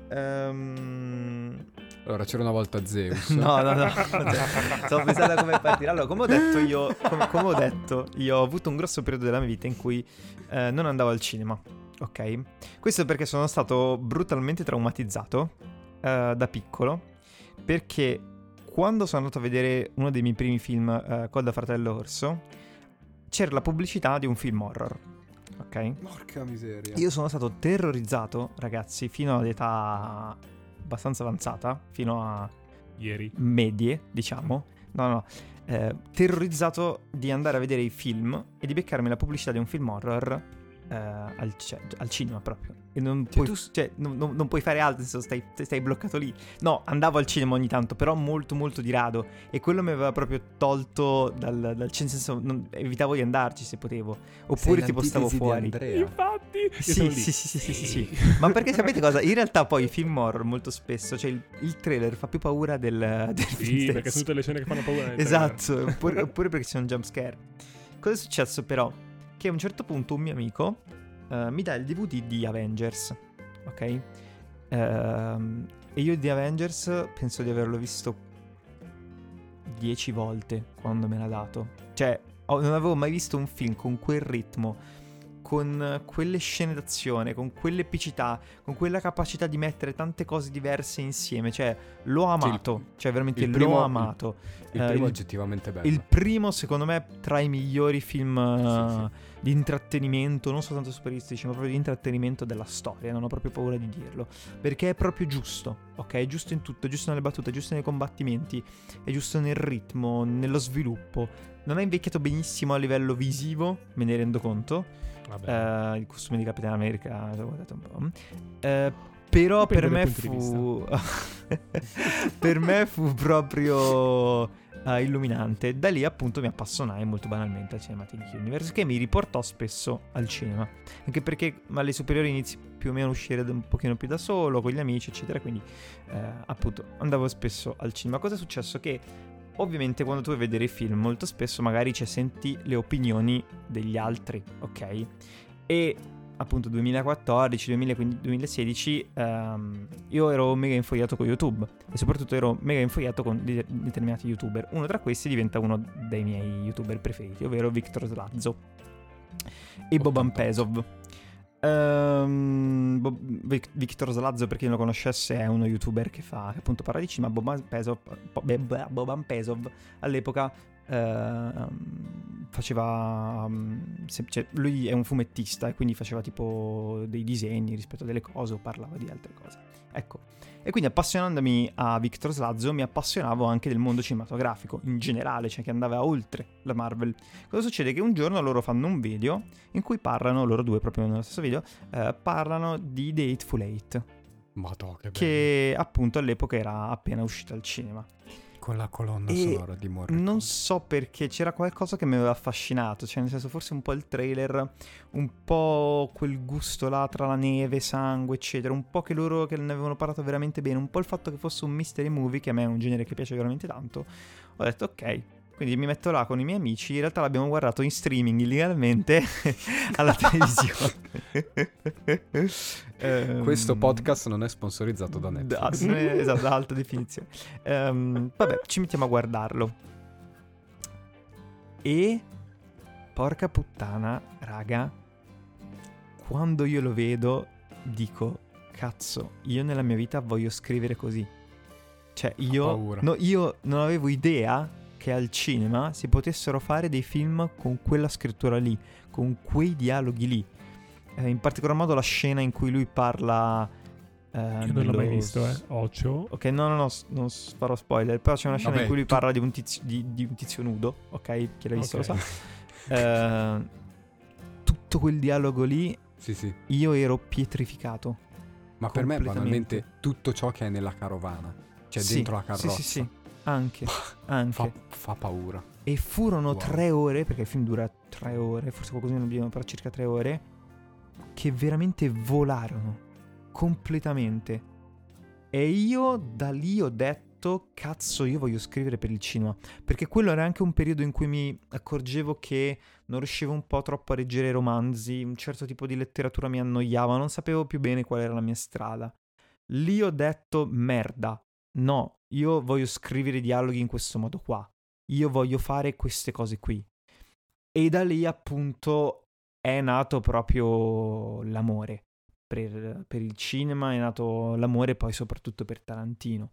ehm, Allora, c'era una volta Zeus. No, no, no. Stavo pensando a come partire. Allora, come ho detto io, come, come ho detto, io ho avuto un grosso periodo della mia vita in cui eh, non andavo al cinema. Ok? Questo perché sono stato brutalmente traumatizzato eh, da piccolo. Perché quando sono andato a vedere uno dei miei primi film, eh, Col da Fratello Orso, c'era la pubblicità di un film horror. Ok? Porca miseria. Io sono stato terrorizzato, ragazzi, fino all'età abbastanza avanzata, fino a Ieri. medie, diciamo. No, no, eh, terrorizzato di andare a vedere i film e di beccarmi la pubblicità di un film horror eh, al, cioè, al cinema proprio. E non, Cioè, puoi, tu cioè, non, non- non puoi fare altro, nel senso, stai, stai bloccato lì. No, andavo al cinema ogni tanto, però molto molto di rado. E quello mi aveva proprio tolto dal, dal nel senso, non- evitavo di andarci se potevo. Oppure tipo stavo fuori. Infatti, Sì, sì, sì, sì, sì, sì, sì. Ma perché sapete cosa? In realtà poi i film horror molto spesso, cioè il, il trailer fa più paura del, del film Sì, perché sono tutte le scene che fanno paura. Esatto, oppure, oppure perché c'è un jump scare. Cosa è successo però? Che a un certo punto un mio amico eh, mi dà il DVD di Avengers, ok? Ehm, e io di Avengers penso di averlo visto dieci volte quando me l'ha dato. Cioè, non avevo mai visto un film con quel ritmo, con quelle scene d'azione, con quell'epicità, con quella capacità di mettere tante cose diverse insieme. Cioè, l'ho amato. cioè, veramente il l'ho primo- amato. Il Eh, primo è il- oggettivamente bello. Il primo, secondo me, tra i migliori film uh, Sì, di intrattenimento, non soltanto superistici, ma proprio di intrattenimento della storia. Non ho proprio paura di dirlo. Perché è proprio giusto, ok? È giusto in tutto, è giusto nelle battute, è giusto nei combattimenti, è giusto nel ritmo, nello sviluppo. Non è invecchiato benissimo a livello visivo, me ne rendo conto. Vabbè. Eh, il costume di Capitan America, l'ho guardato un po'. Eh, però per me fu. per me fu proprio uh, illuminante. Da lì appunto mi appassionai molto banalmente al Cinematic Universe che mi riportò spesso al cinema. Anche perché alle superiori inizi più o meno a uscire un pochino più da solo, con gli amici, eccetera. Quindi uh, appunto andavo spesso al cinema. Cosa è successo? Che ovviamente quando tu vai a vedere i film molto spesso magari ci senti le opinioni degli altri, ok? E appunto 2014, 2015, 2016 um, io ero mega infogliato con YouTube e soprattutto ero mega infogliato con de- determinati youtuber. Uno tra questi diventa uno dei miei youtuber preferiti, ovvero Victor Slazzo e Boban Pesov. Um, Bob, Victor Slazzo, per chi non lo conoscesse, è uno youtuber che fa che appunto parla di cinema. Boban Pesov, Boban Pesov all'epoca uh, faceva. Um, se, cioè, lui è un fumettista e quindi faceva tipo dei disegni rispetto a delle cose o parlava di altre cose. Ecco. E quindi appassionandomi a Victor Slazzo mi appassionavo anche del mondo cinematografico in generale, cioè che andava oltre la Marvel. Cosa succede? Che un giorno loro fanno un video in cui parlano, loro due proprio nello stesso video, eh, parlano di The Hateful Eight. Madò, che. Che appunto all'epoca era appena uscito al cinema con la colonna e sonora di Morricone. Non so perché c'era qualcosa che mi aveva affascinato, cioè nel senso forse un po' il trailer, un po' quel gusto là tra la neve, sangue, eccetera, un po' che loro che ne avevano parlato veramente bene, un po' il fatto che fosse un mystery movie, che a me è un genere che piace veramente tanto. Ho detto ok, quindi mi metto là con i miei amici. In realtà l'abbiamo guardato in streaming illegalmente alla televisione. um, Questo podcast non è sponsorizzato da Netflix. Da, esatto, da alta definizione. Um, vabbè, ci mettiamo a guardarlo. E porca puttana, raga, quando io lo vedo dico, cazzo, io nella mia vita voglio scrivere così. Cioè, io, no, io non avevo idea che al cinema si potessero fare dei film con quella scrittura lì, con quei dialoghi lì. Eh, in particolar modo la scena in cui lui parla... Eh, Io non l'ho mai visto, eh. Occhio. Ok, no, no, no, non farò spoiler. Però c'è una scena Vabbè, in cui lui tu... parla di un, tizio, di, di un, tizio, nudo. Ok, chi l'ha visto okay. lo sa. eh, tutto quel dialogo lì, sì, sì. io ero pietrificato. Ma per me, banalmente, tutto ciò che è nella carovana, cioè sì, dentro la carrozza. Sì, sì, sì. Anche, anche. Fa, fa, paura. E furono wow. tre ore, perché il film dura tre ore, forse qualcosina di meno, però circa tre ore, che veramente volarono completamente. E io da lì ho detto, cazzo, io voglio scrivere per il cinema. Perché quello era anche un periodo in cui mi accorgevo che non riuscivo un po' troppo a leggere romanzi, un certo tipo di letteratura mi annoiava, non sapevo più bene qual era la mia strada. Lì ho detto, merda, no, io voglio scrivere dialoghi in questo modo qua, io voglio fare queste cose qui. E da lì appunto è nato proprio l'amore per, per il cinema, è nato l'amore poi soprattutto per Tarantino.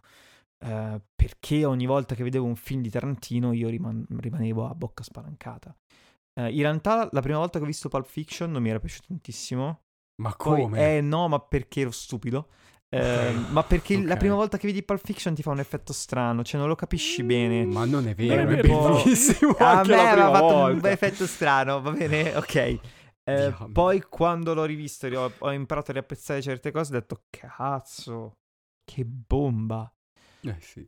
Uh, perché ogni volta che vedevo un film di Tarantino io riman- rimanevo a bocca spalancata. Uh, in realtà la prima volta che ho visto Pulp Fiction non mi era piaciuto tantissimo. Ma come? Poi, eh no, ma perché ero stupido. Eh, ma perché okay. la prima volta che vedi Pulp Fiction ti fa un effetto strano, cioè non lo capisci bene. Ma non è vero, è, è bellissimo. A me aveva fatto volta. un effetto strano, va bene? Ok. Eh, poi quando l'ho rivisto ho, ho imparato a riapprezzare certe cose ho detto cazzo, che bomba. Eh sì.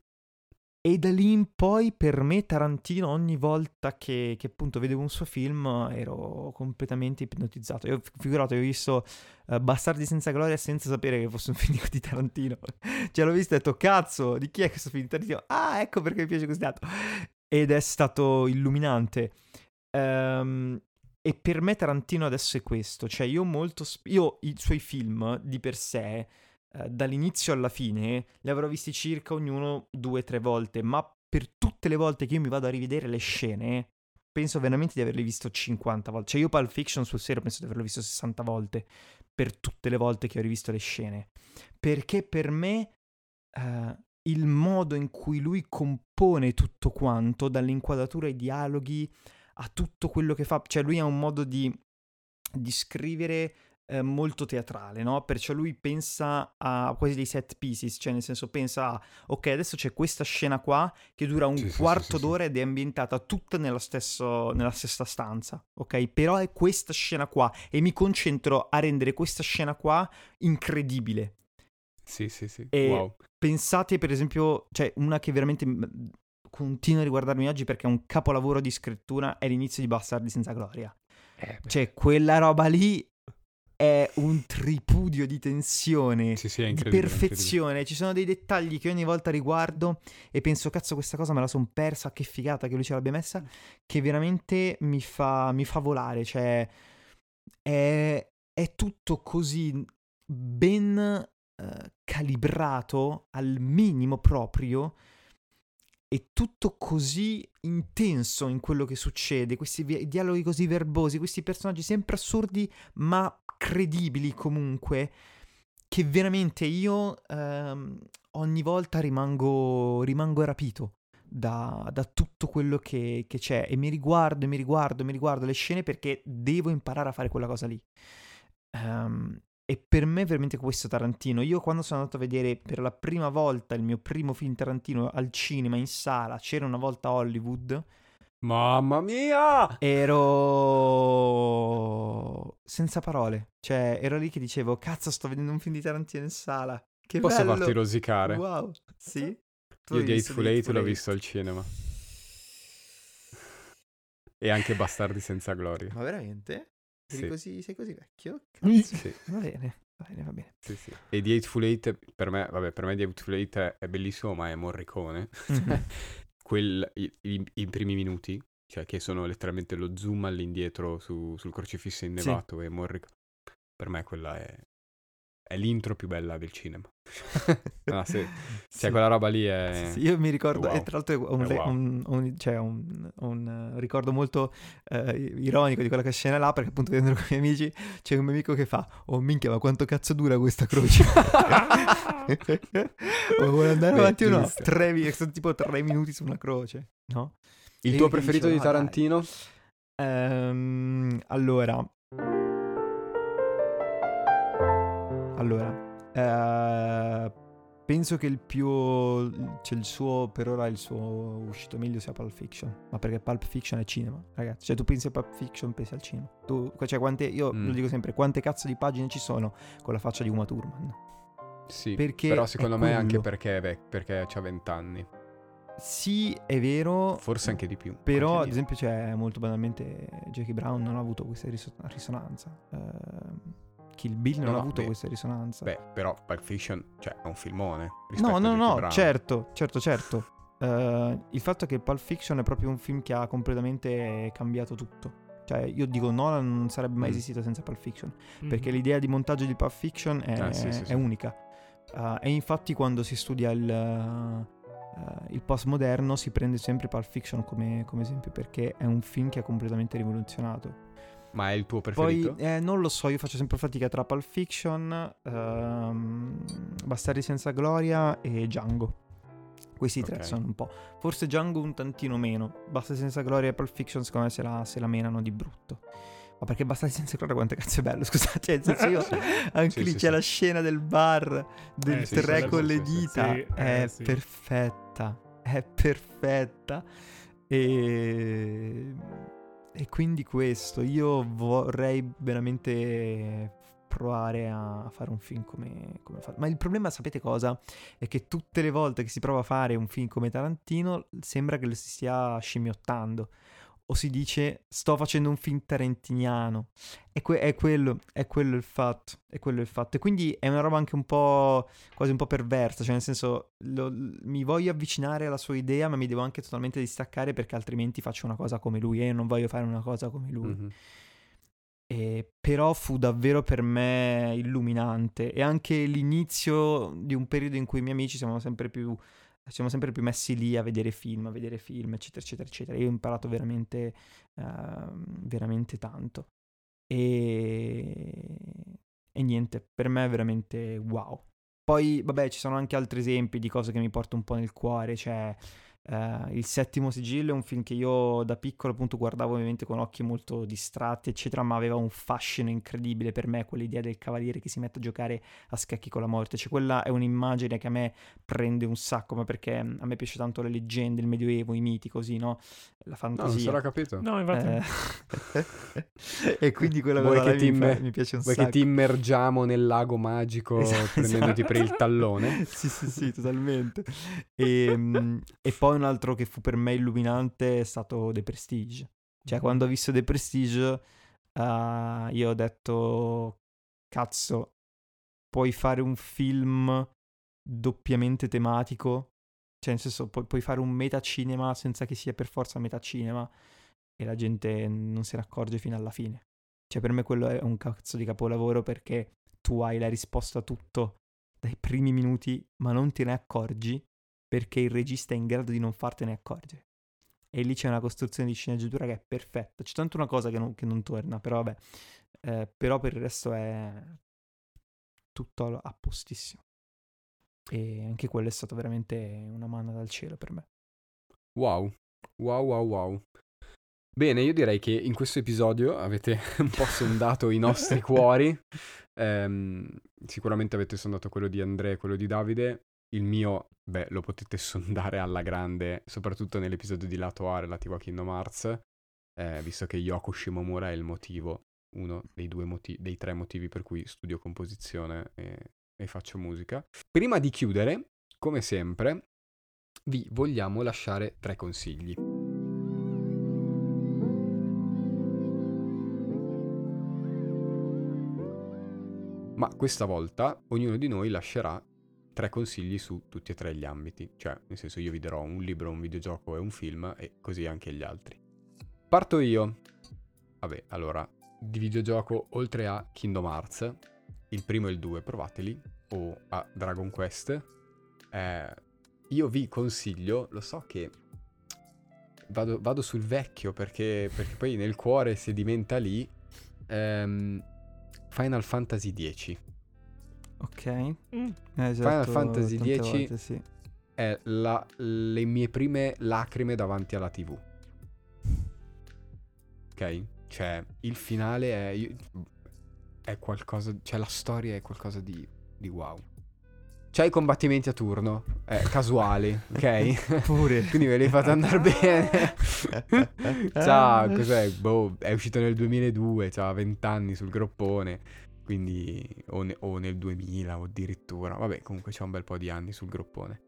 E da lì in poi per me Tarantino ogni volta che, che appunto vedevo un suo film ero completamente ipnotizzato. Io figurato, ho visto uh, Bastardi senza gloria senza sapere che fosse un film di Tarantino. cioè l'ho visto e ho detto cazzo, di chi è questo film di Tarantino? Ah, ecco perché mi piace così tanto. Ed è stato illuminante. Um, e per me Tarantino adesso è questo, cioè io molto... Sp- io i suoi film di per sé eh, dall'inizio alla fine li avrò visti circa ognuno due o tre volte, ma per tutte le volte che io mi vado a rivedere le scene, penso veramente di averle visto 50 volte. Cioè io Pulp Fiction sul serio penso di averlo visto 60 volte per tutte le volte che ho rivisto le scene. Perché per me uh, il modo in cui lui compone tutto quanto, dall'inquadratura ai dialoghi a tutto quello che fa, cioè lui ha un modo di, di scrivere eh, molto teatrale, no? Perciò lui pensa a quasi dei set pieces, cioè nel senso pensa a, ok, adesso c'è questa scena qua che dura un sì, quarto sì, d'ora sì, ed è ambientata tutta nella, stesso, nella stessa stanza, ok? Però è questa scena qua e mi concentro a rendere questa scena qua incredibile. Sì, sì, sì. E wow. pensate per esempio, cioè una che veramente continuo a riguardarmi oggi perché è un capolavoro di scrittura, è l'inizio di Bastardi senza gloria. Eh. Cioè, quella roba lì è un tripudio di tensione, Sì, sì, di perfezione. Ci sono dei dettagli che ogni volta riguardo e penso, cazzo, questa cosa me la son persa, che figata che lui ce l'abbia messa, che veramente mi fa, mi fa volare. Cioè, è, è tutto così ben eh, calibrato al minimo proprio e tutto così intenso in quello che succede, questi vi- dialoghi così verbosi, questi personaggi sempre assurdi ma credibili comunque, che veramente io ehm, ogni volta rimango, rimango rapito da, da tutto quello che, che c'è e mi riguardo e mi riguardo e mi riguardo le scene perché devo imparare a fare quella cosa lì. Ehm, e per me veramente questo Tarantino. Io quando sono andato a vedere per la prima volta il mio primo film Tarantino al cinema in sala, c'era una volta Hollywood, Mamma mia! ero senza parole. Cioè, ero lì che dicevo, cazzo, sto vedendo un film di Tarantino in sala. Che Posso bello! farti rosicare? Wow, sì? Tu Io di Hateful Eight l'ho visto al cinema. E anche Bastardi senza gloria. Ma veramente? Sei, Sì. così, sei così vecchio? Sì, Va bene, va bene, va bene. sì, sì. E di Hateful Eight, per me, vabbè, per me di Hateful Eight è, bellissimo, ma è Morricone. Mhm. Quel, i, i- i primi minuti, cioè che sono letteralmente lo zoom all'indietro su- sul crocifisso innevato e Morricone. Per me quella è, è l'intro più bella del cinema. Ah, sì. Cioè, Sì. quella roba lì è... Sì, sì, io mi ricordo, wow. e tra l'altro ho un, È wow. un- un- cioè un- eh, ricordo molto eh, ironico di quella che scena là, perché appunto vedendo con i miei amici c'è un mio amico che fa, oh minchia, ma quanto cazzo dura questa croce? ma vuole andare Beh, avanti o no? Tre, sono tipo tre minuti su una croce, no? Il E tuo preferito dicevo, di "Ah, dai". Tarantino? Ehm, allora. Allora. eh, penso che il più. Cioè, il suo. Per ora il suo uscito meglio sia Pulp Fiction. Ma perché Pulp Fiction è cinema, ragazzi. Cioè, tu pensi a Pulp Fiction, pensi al cinema. Tu, cioè, quante. Io Mm. lo dico sempre, quante cazzo di pagine ci sono con la faccia di Uma Thurman? Sì, Perché però è secondo me anche quello. perché, è vec- perché ha 20 anni. Sì, è vero. Forse anche di più. Però, anche ad esempio, c'è molto banalmente Jackie Brown non ha avuto questa riso- risonanza. Ehm, Kill Bill non No, ha no, avuto beh, questa risonanza. Beh, però Pulp Fiction, cioè, è un filmone. no, no, no, Brown. certo, certo, certo. Eh, il fatto è che Pulp Fiction è proprio un film che ha completamente cambiato tutto. Cioè, io dico Nolan non sarebbe mai Mm. esistito senza Pulp Fiction. Mhm. Perché l'idea di montaggio di Pulp Fiction è, Ah, sì, sì, è sì. unica. Uh, e infatti quando si studia il, uh, il postmoderno si prende sempre Pulp Fiction come, come esempio perché è un film che ha completamente rivoluzionato. Ma è il tuo Poi preferito? eh, non lo so, io faccio sempre fatica tra Pulp Fiction, ehm, Bastardi senza gloria e Django. Questi tre Ok. sono un po'. Forse Django un tantino meno. Bastardi senza gloria e Pulp Fiction secondo me se la, se la menano di brutto. Ma perché Bastardi senza gloria quanto cazzo è bello, scusate. Cioè, nel senso io, anche Sì, lì sì, c'è sì. la scena del bar, del Eh, tre sì, con sì, le dita. Sì, è eh, sì. perfetta, è perfetta. E... e quindi questo, io vorrei veramente provare a fare un film come, come fa- Ma il problema, sapete cosa? È che tutte le volte che si prova a fare un film come Tarantino sembra che lo si stia scimmiottando. O si dice sto facendo un film tarantiniano. E que- è, quello, è quello il fatto. È quello il fatto. E quindi è una roba anche un po' quasi un po' perversa. Cioè, nel senso, lo- mi voglio avvicinare alla sua idea, ma mi devo anche totalmente distaccare perché altrimenti faccio una cosa come lui. E io non voglio fare una cosa come lui. Mhm. E però fu davvero per me illuminante e anche l'inizio di un periodo in cui i miei amici siamo sempre più, siamo sempre più messi lì a vedere film, a vedere film, eccetera, eccetera, eccetera. Io ho imparato veramente, ehm, veramente tanto. E... e niente, per me è veramente wow. Poi, vabbè, ci sono anche altri esempi di cose che mi porto un po' nel cuore, cioè... Eh, il settimo sigillo è un film che io da piccolo appunto guardavo ovviamente con occhi molto distratti eccetera ma aveva un fascino incredibile per me quell'idea del cavaliere che si mette a giocare a scacchi con la morte cioè quella è un'immagine che a me prende un sacco ma perché mm, a me piace tanto le leggende il medioevo i miti così no la No, non fantasia sarà capito. No, infatti... Eh, e quindi quella Vuoi cosa che ti mi, fa- mi piace un Vuoi sacco che ti immergiamo nel lago magico Esatto, prendendoti esatto. per il tallone? sì, sì, sì, totalmente. E, mm, e poi un altro che fu per me illuminante è stato The Prestige. Cioè, quando ho visto The Prestige, eh, io ho detto, cazzo, puoi fare un film doppiamente tematico? Cioè, nel senso, pu- puoi fare un metacinema senza che sia per forza metacinema e la gente non se ne accorge fino alla fine. Cioè, per me quello è un cazzo di capolavoro perché tu hai la risposta a tutto dai primi minuti, ma non te ne accorgi perché il regista è in grado di non fartene accorgere. E lì c'è una costruzione di sceneggiatura che è perfetta. C'è tanto una cosa che non, che non torna, però vabbè. Eh, però per il resto è tutto a postissimo. E anche quello è stato veramente una manna dal cielo per me. Wow, wow, wow, wow. Bene, io direi che in questo episodio avete un po' sondato i nostri cuori. Ehm, sicuramente avete sondato quello di Andrea e quello di Davide. Il mio, beh, lo potete sondare alla grande, soprattutto nell'episodio di lato A relativo a Kingdom Hearts, eh, visto che Yoko Shimomura è il motivo, uno dei, due motivi, dei tre motivi per cui studio composizione e, e faccio musica. Prima di chiudere, come sempre, vi vogliamo lasciare tre consigli. Ma questa volta ognuno di noi lascerà tre consigli su tutti e tre gli ambiti, cioè nel senso io vi darò un libro, un videogioco e un film e così anche gli altri. Parto io. Vabbè, allora, di videogioco oltre a Kingdom Hearts, il primo e il 2 provateli, o a Dragon Quest, eh, io vi consiglio, lo so che vado, vado sul vecchio perché, perché poi nel cuore sedimenta lì, ehm, Final Fantasy X. Ok? Mm. Eh, Final Fantasy X volte, sì. È la- le mie prime lacrime davanti alla TV. Ok? Cioè, il finale è... è qualcosa... Cioè, la storia è qualcosa di, di wow. C'è i combattimenti a turno, eh, casuali, ok? Pure. Quindi ve li fate andare bene. Ciao, cos'è? Boh, è uscito nel 2002, c'ha 20 anni sul groppone. Quindi, o, ne- o nel 2000 o addirittura. Vabbè, comunque c'ha un bel po' di anni sul groppone.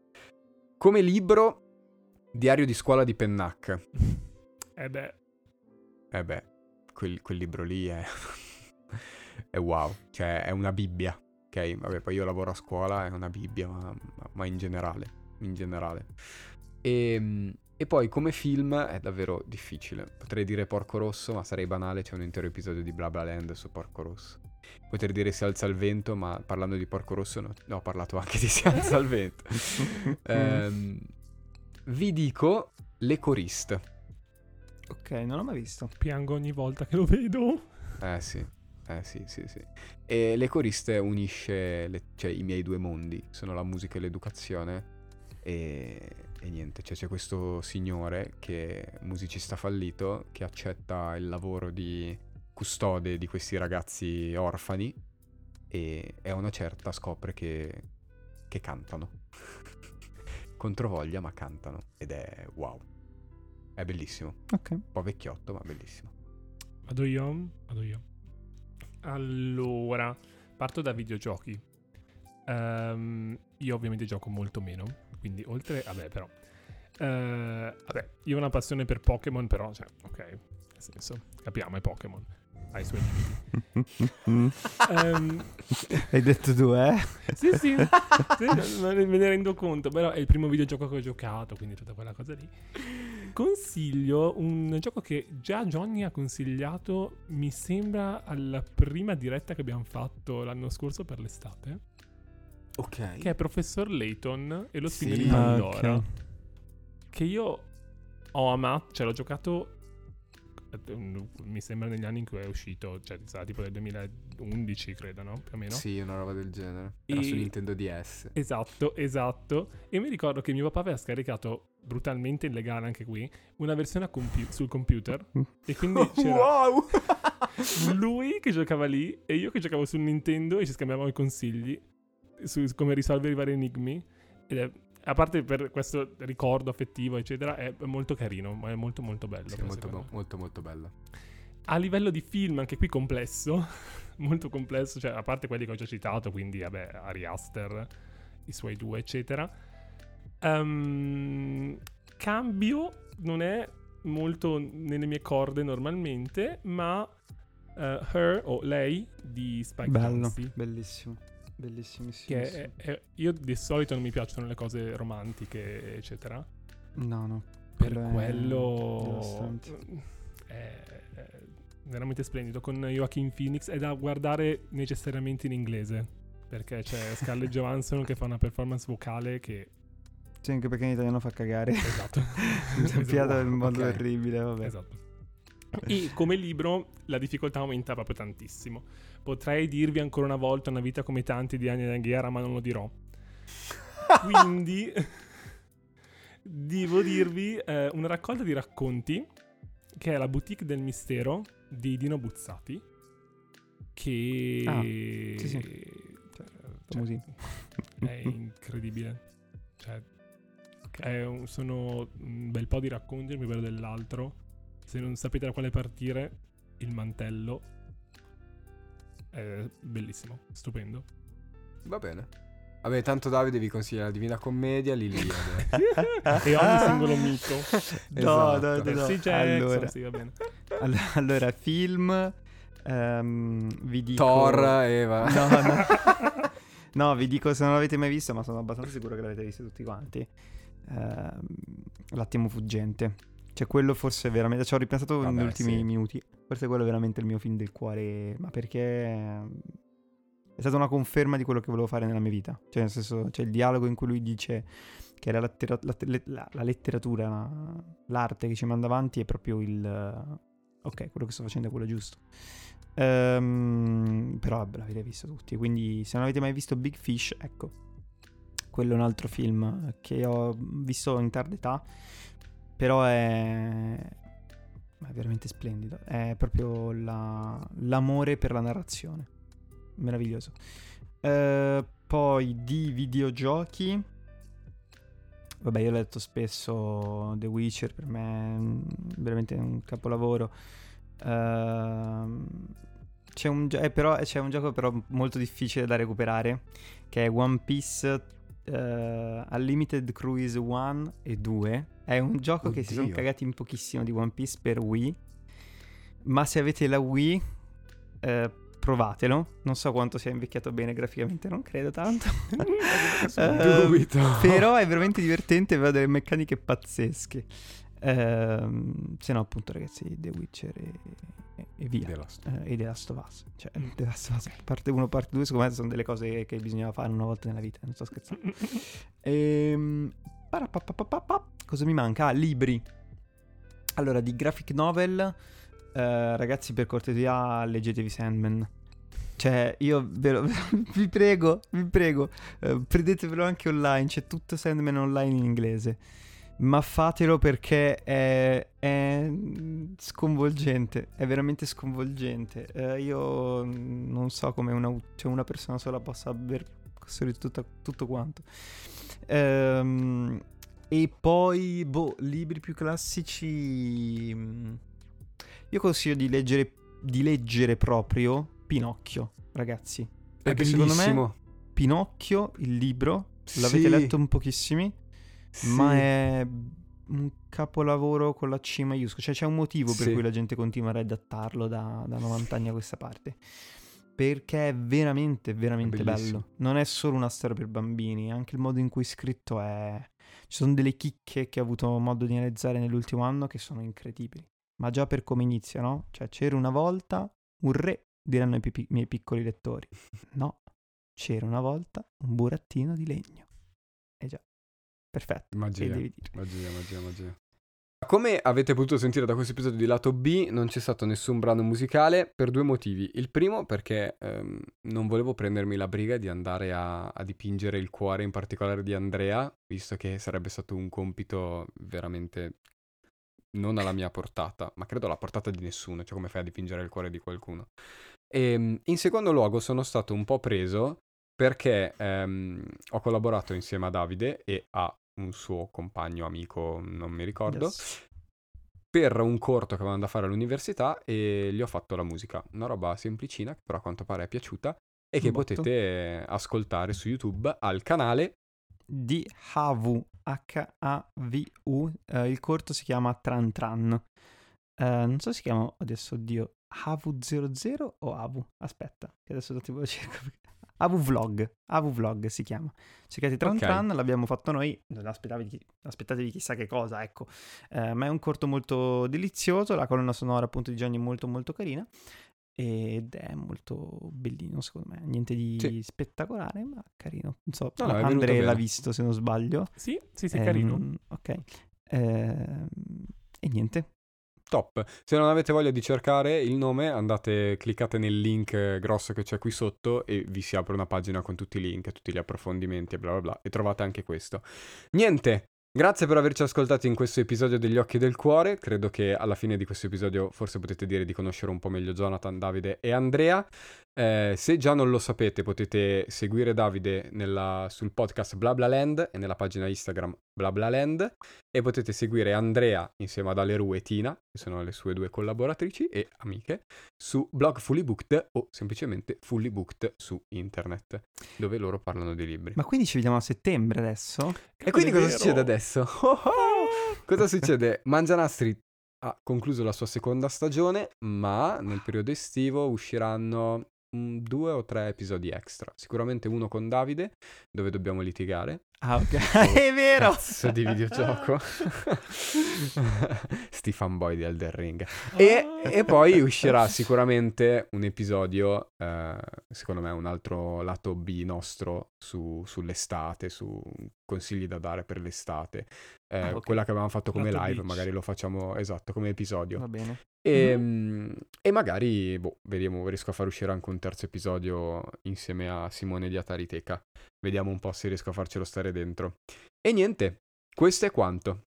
Come libro, Diario di scuola di Pennac. Eh beh, Eh beh, quel, quel libro lì è... è wow, cioè è una Bibbia. Ok, vabbè, poi io lavoro a scuola, è una Bibbia, ma, ma- in generale, in generale. E, e poi come film è davvero difficile. Potrei dire Porco Rosso, ma sarei banale, c'è un intero episodio di Bla Bla Land su Porco Rosso. Potrei dire Si alza il vento, ma parlando di Porco Rosso no, no, ho parlato anche di Si alza il vento. Ehm, vi dico Le Coriste. Ok, non l'ho mai visto. piango ogni volta che lo vedo. Eh sì, eh sì, sì, sì. E Le Coriste unisce le- cioè, i miei due mondi, sono la musica e l'educazione. E, e niente, cioè, c'è questo signore che è musicista fallito che accetta il lavoro di custode di questi ragazzi orfani e, e a una certa scopre che, che cantano. Controvoglia, ma cantano ed è wow. È bellissimo, Ok. un po' vecchiotto, ma bellissimo. Vado io? Vado io. Allora, parto da videogiochi. Ehm, io ovviamente gioco molto meno, quindi oltre... Vabbè, però... Eh, vabbè, io ho una passione per Pokémon, però, cioè, ok, nel senso, capiamo, è Pokémon. Ha i suoi limiti. Ehm, Hai detto tu, eh? sì, sì, sì, me ne rendo conto, però è il primo videogioco che ho giocato, quindi tutta quella cosa lì. Consiglio un gioco che già Johnny ha consigliato, mi sembra alla prima diretta che abbiamo fatto l'anno scorso per l'estate, Ok. che è Professor Layton e lo spin Sì. di Pandora, Ah, ok. che io ho amato, cioè l'ho giocato mi sembra negli anni in cui è uscito, cioè sarà tipo del 2011 credo, no? Più o meno. Sì, una roba del genere. Era E- su Nintendo DS. Esatto, esatto. E mi ricordo che mio papà aveva scaricato, brutalmente illegale anche qui, una versione a compu- sul computer. E quindi c'era wow! lui che giocava lì e io che giocavo sul Nintendo e ci scambiavamo i consigli su come risolvere i vari enigmi. Ed è, a parte per questo ricordo affettivo, eccetera, è molto carino, ma è molto molto bello. Sì, molto, bo- molto molto bello. a livello di film, anche qui complesso, molto complesso, cioè a parte quelli che ho già citato, quindi vabbè, Ari Aster, i suoi due, eccetera. Ehm, cambio non è molto nelle mie corde normalmente, ma eh, Her o Lei di Spike Bello, Jonze, bellissimo. È- è- io di solito non mi piacciono le cose romantiche, eccetera. No, no. Per Quello è è, veramente splendido. Con Joaquin Phoenix è da guardare necessariamente in inglese. Perché c'è Scarlett Johansson che fa una performance vocale che Sì, anche perché in italiano fa cagare. Esatto. Doppiato in modo Ok. orribile, vabbè. Esatto. E come libro la difficoltà aumenta proprio tantissimo. Potrei dirvi ancora una volta una vita come tanti di anni guerra, ma non lo dirò. Quindi devo dirvi eh, una raccolta di racconti che è la boutique del mistero di Dino Buzzati che Ah, sì, sì. Cioè, famosino. è incredibile. Cioè, è un- sono un bel po' di racconti, il bello dell'altro. Se non sapete da quale partire, il mantello è bellissimo, stupendo. Va bene. Vabbè, tanto Davide vi consiglia la Divina Commedia, l'Iliade. e ogni singolo mito. No, no, Esatto. no, no. Percy Jackson, Allora, sì, va bene. all- allora, film. ehm, vi dico. Thor, Eva. No, no. No, vi dico se non l'avete mai visto, ma sono abbastanza sicuro che l'avete visto tutti quanti. Ehm, l'attimo fuggente. Cioè, quello forse veramente. Ci ho ripensato Vabbè, negli ultimi sì. minuti. Forse quello è veramente il mio film del cuore. Ma perché. È stata una conferma di quello che volevo fare nella mia vita. Cioè, nel senso, c'è il dialogo in cui lui dice che la, lettera- la- la- la letteratura, la- l'arte che ci manda avanti è proprio il. Ok, quello che sto facendo è quello giusto. Ehm, però vabbè, l'avete visto tutti. Quindi, se non avete mai visto Big Fish, ecco, quello è un altro film che ho visto in tarda età. Però è. è veramente splendido. È proprio la- l'amore per la narrazione. Meraviglioso. Eh, poi di videogiochi. Vabbè, io l'ho detto spesso, The Witcher per me è veramente un capolavoro. Ehm, c'è, un, eh, però, c'è un gioco però molto difficile da recuperare, che è One Piece eh, Unlimited Cruise 1 e 2. È un gioco che si sono Oddio. cagati in pochissimo di One Piece per Wii, ma se avete la Wii... eh, provatelo, non so quanto sia invecchiato bene graficamente, non credo tanto. Dubito. però è veramente divertente, aveva delle meccaniche pazzesche. Ehm, se no, appunto, ragazzi, The Witcher e, e- e via. The Last. Eh, e The Last of Us. Cioè, Mm. The Last of Us, parte 1, parte 2, secondo me sono delle cose che bisognava fare una volta nella vita, non sto scherzando. Ehm, cosa mi manca? Ah, libri. Allora, di graphic novel, eh, ragazzi, per cortesia, leggetevi Sandman. Cioè, io ve lo- vi prego, vi prego, eh, prendetevelo anche online, c'è tutto Sandman online in inglese. Ma fatelo perché è, è sconvolgente, è veramente sconvolgente. Eh, io non so come una, cioè una persona sola possa aver costruito tutta- tutto quanto. Ehm, e poi, boh, libri più classici. mm, Io consiglio di leggere, di leggere proprio Pinocchio, ragazzi. Perché secondo me. Pinocchio, il libro, l'avete Sì. letto un pochissimi, Sì. ma è un capolavoro con la C maiuscola. Cioè c'è un motivo per Sì. cui la gente continua a redattarlo da, da 90 anni a questa parte. Perché è veramente, veramente È bello. Non è solo una storia per bambini, anche il modo in cui è scritto è... Ci sono delle chicche che ho avuto modo di analizzare nell'ultimo anno che sono incredibili. Ma già per come inizia, no? Cioè c'era una volta un re, diranno i miei piccoli lettori. No, c'era una volta un burattino di legno. Perfetto. Magia. Magia, magia, magia. Come avete potuto sentire da questo episodio di lato B, non c'è stato nessun brano musicale per due motivi. Il primo perché ehm, non volevo prendermi la briga di andare a, a dipingere il cuore, in particolare di Andrea, visto che sarebbe stato un compito veramente non alla mia portata, ma credo alla portata di nessuno, cioè come fai a dipingere il cuore di qualcuno. E, in secondo luogo sono stato un po' preso perché ehm, ho collaborato insieme a Davide e a un suo compagno, amico, non mi ricordo, Yes. per un corto che avevano da fare all'università e gli ho fatto la musica. Una roba semplicina che però a quanto pare è piaciuta e che botto. potete ascoltare su YouTube al canale Di Havu H-A-V-U. Eh, il corto si chiama Tran Tran. Eh, non so se si chiama adesso, oddio, Avu00 o Avu? Aspetta, che adesso tipo lo cerco. Avu Vlog, Avu Vlog si chiama. Cercate Tran Ok. Tran, l'abbiamo fatto noi, non aspettatevi, aspettatevi chissà che cosa, ecco. Eh, ma è un corto molto delizioso, la colonna sonora appunto di Gianni è molto molto carina ed è molto bellino secondo me, niente di Sì. spettacolare ma carino. Non so, No, Andre l'ha visto se non sbaglio. Sì, sì, sì, Ehm, carino. Ok. Ehm, e niente. Top. Se non avete voglia di cercare il nome, andate, cliccate nel link eh, grosso che c'è qui sotto e vi si apre una pagina con tutti i link, tutti gli approfondimenti e bla bla bla. E trovate anche questo. Niente. Grazie per averci ascoltati in questo episodio degli Occhi del Cuore. Credo che alla fine di questo episodio forse potete dire di conoscere un po' meglio Jonathan, Davide e Andrea. Eh, se già non lo sapete, potete seguire Davide nella- sul podcast BlaBlaLand e nella pagina Instagram BlaBlaLand e potete seguire Andrea insieme ad Aleru e Tina, che sono le sue due collaboratrici e amiche, su blog Fully Booked o semplicemente Fully Booked su internet, dove loro parlano di libri. Ma quindi ci vediamo a settembre adesso? E quindi cosa Cavolo, è succede vero. adesso? Oh, oh! Cosa succede? Mangianastri ha concluso la sua seconda stagione, ma nel periodo estivo usciranno due o tre episodi extra. Sicuramente uno con Davide, dove dobbiamo litigare. Ah, ok. è vero! Cazzo di videogioco. Sti fanboy di Elden Ring. E, e poi uscirà sicuramente un episodio, eh, secondo me un altro lato B nostro su- sull'estate, su consigli da dare per l'estate. Eh, Ah, ok. Quella che avevamo fatto come Lato live, beach. magari lo facciamo esatto come episodio. Va bene. E, Mhm. mm, e magari, boh, vediamo, riesco a far uscire anche un terzo episodio insieme a Simone di Atariteca. Vediamo un po' se riesco a farcelo stare dentro. E niente, questo è quanto.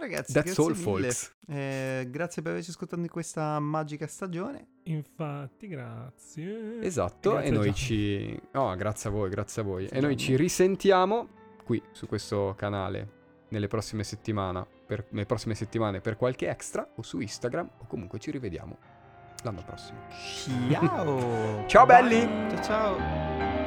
Ragazzi, That's grazie all, mille. folks. Eh, grazie per averci ascoltato in questa magica stagione. Infatti, grazie. Esatto, Grazie e noi ci... Oh, grazie a voi, grazie a voi. Grazie e noi ci risentiamo qui su questo canale nelle prossime settimane per, nelle prossime settimane per qualche extra o su Instagram o comunque ci rivediamo l'anno prossimo. Ciao! Ciao, belli! Ciao ciao!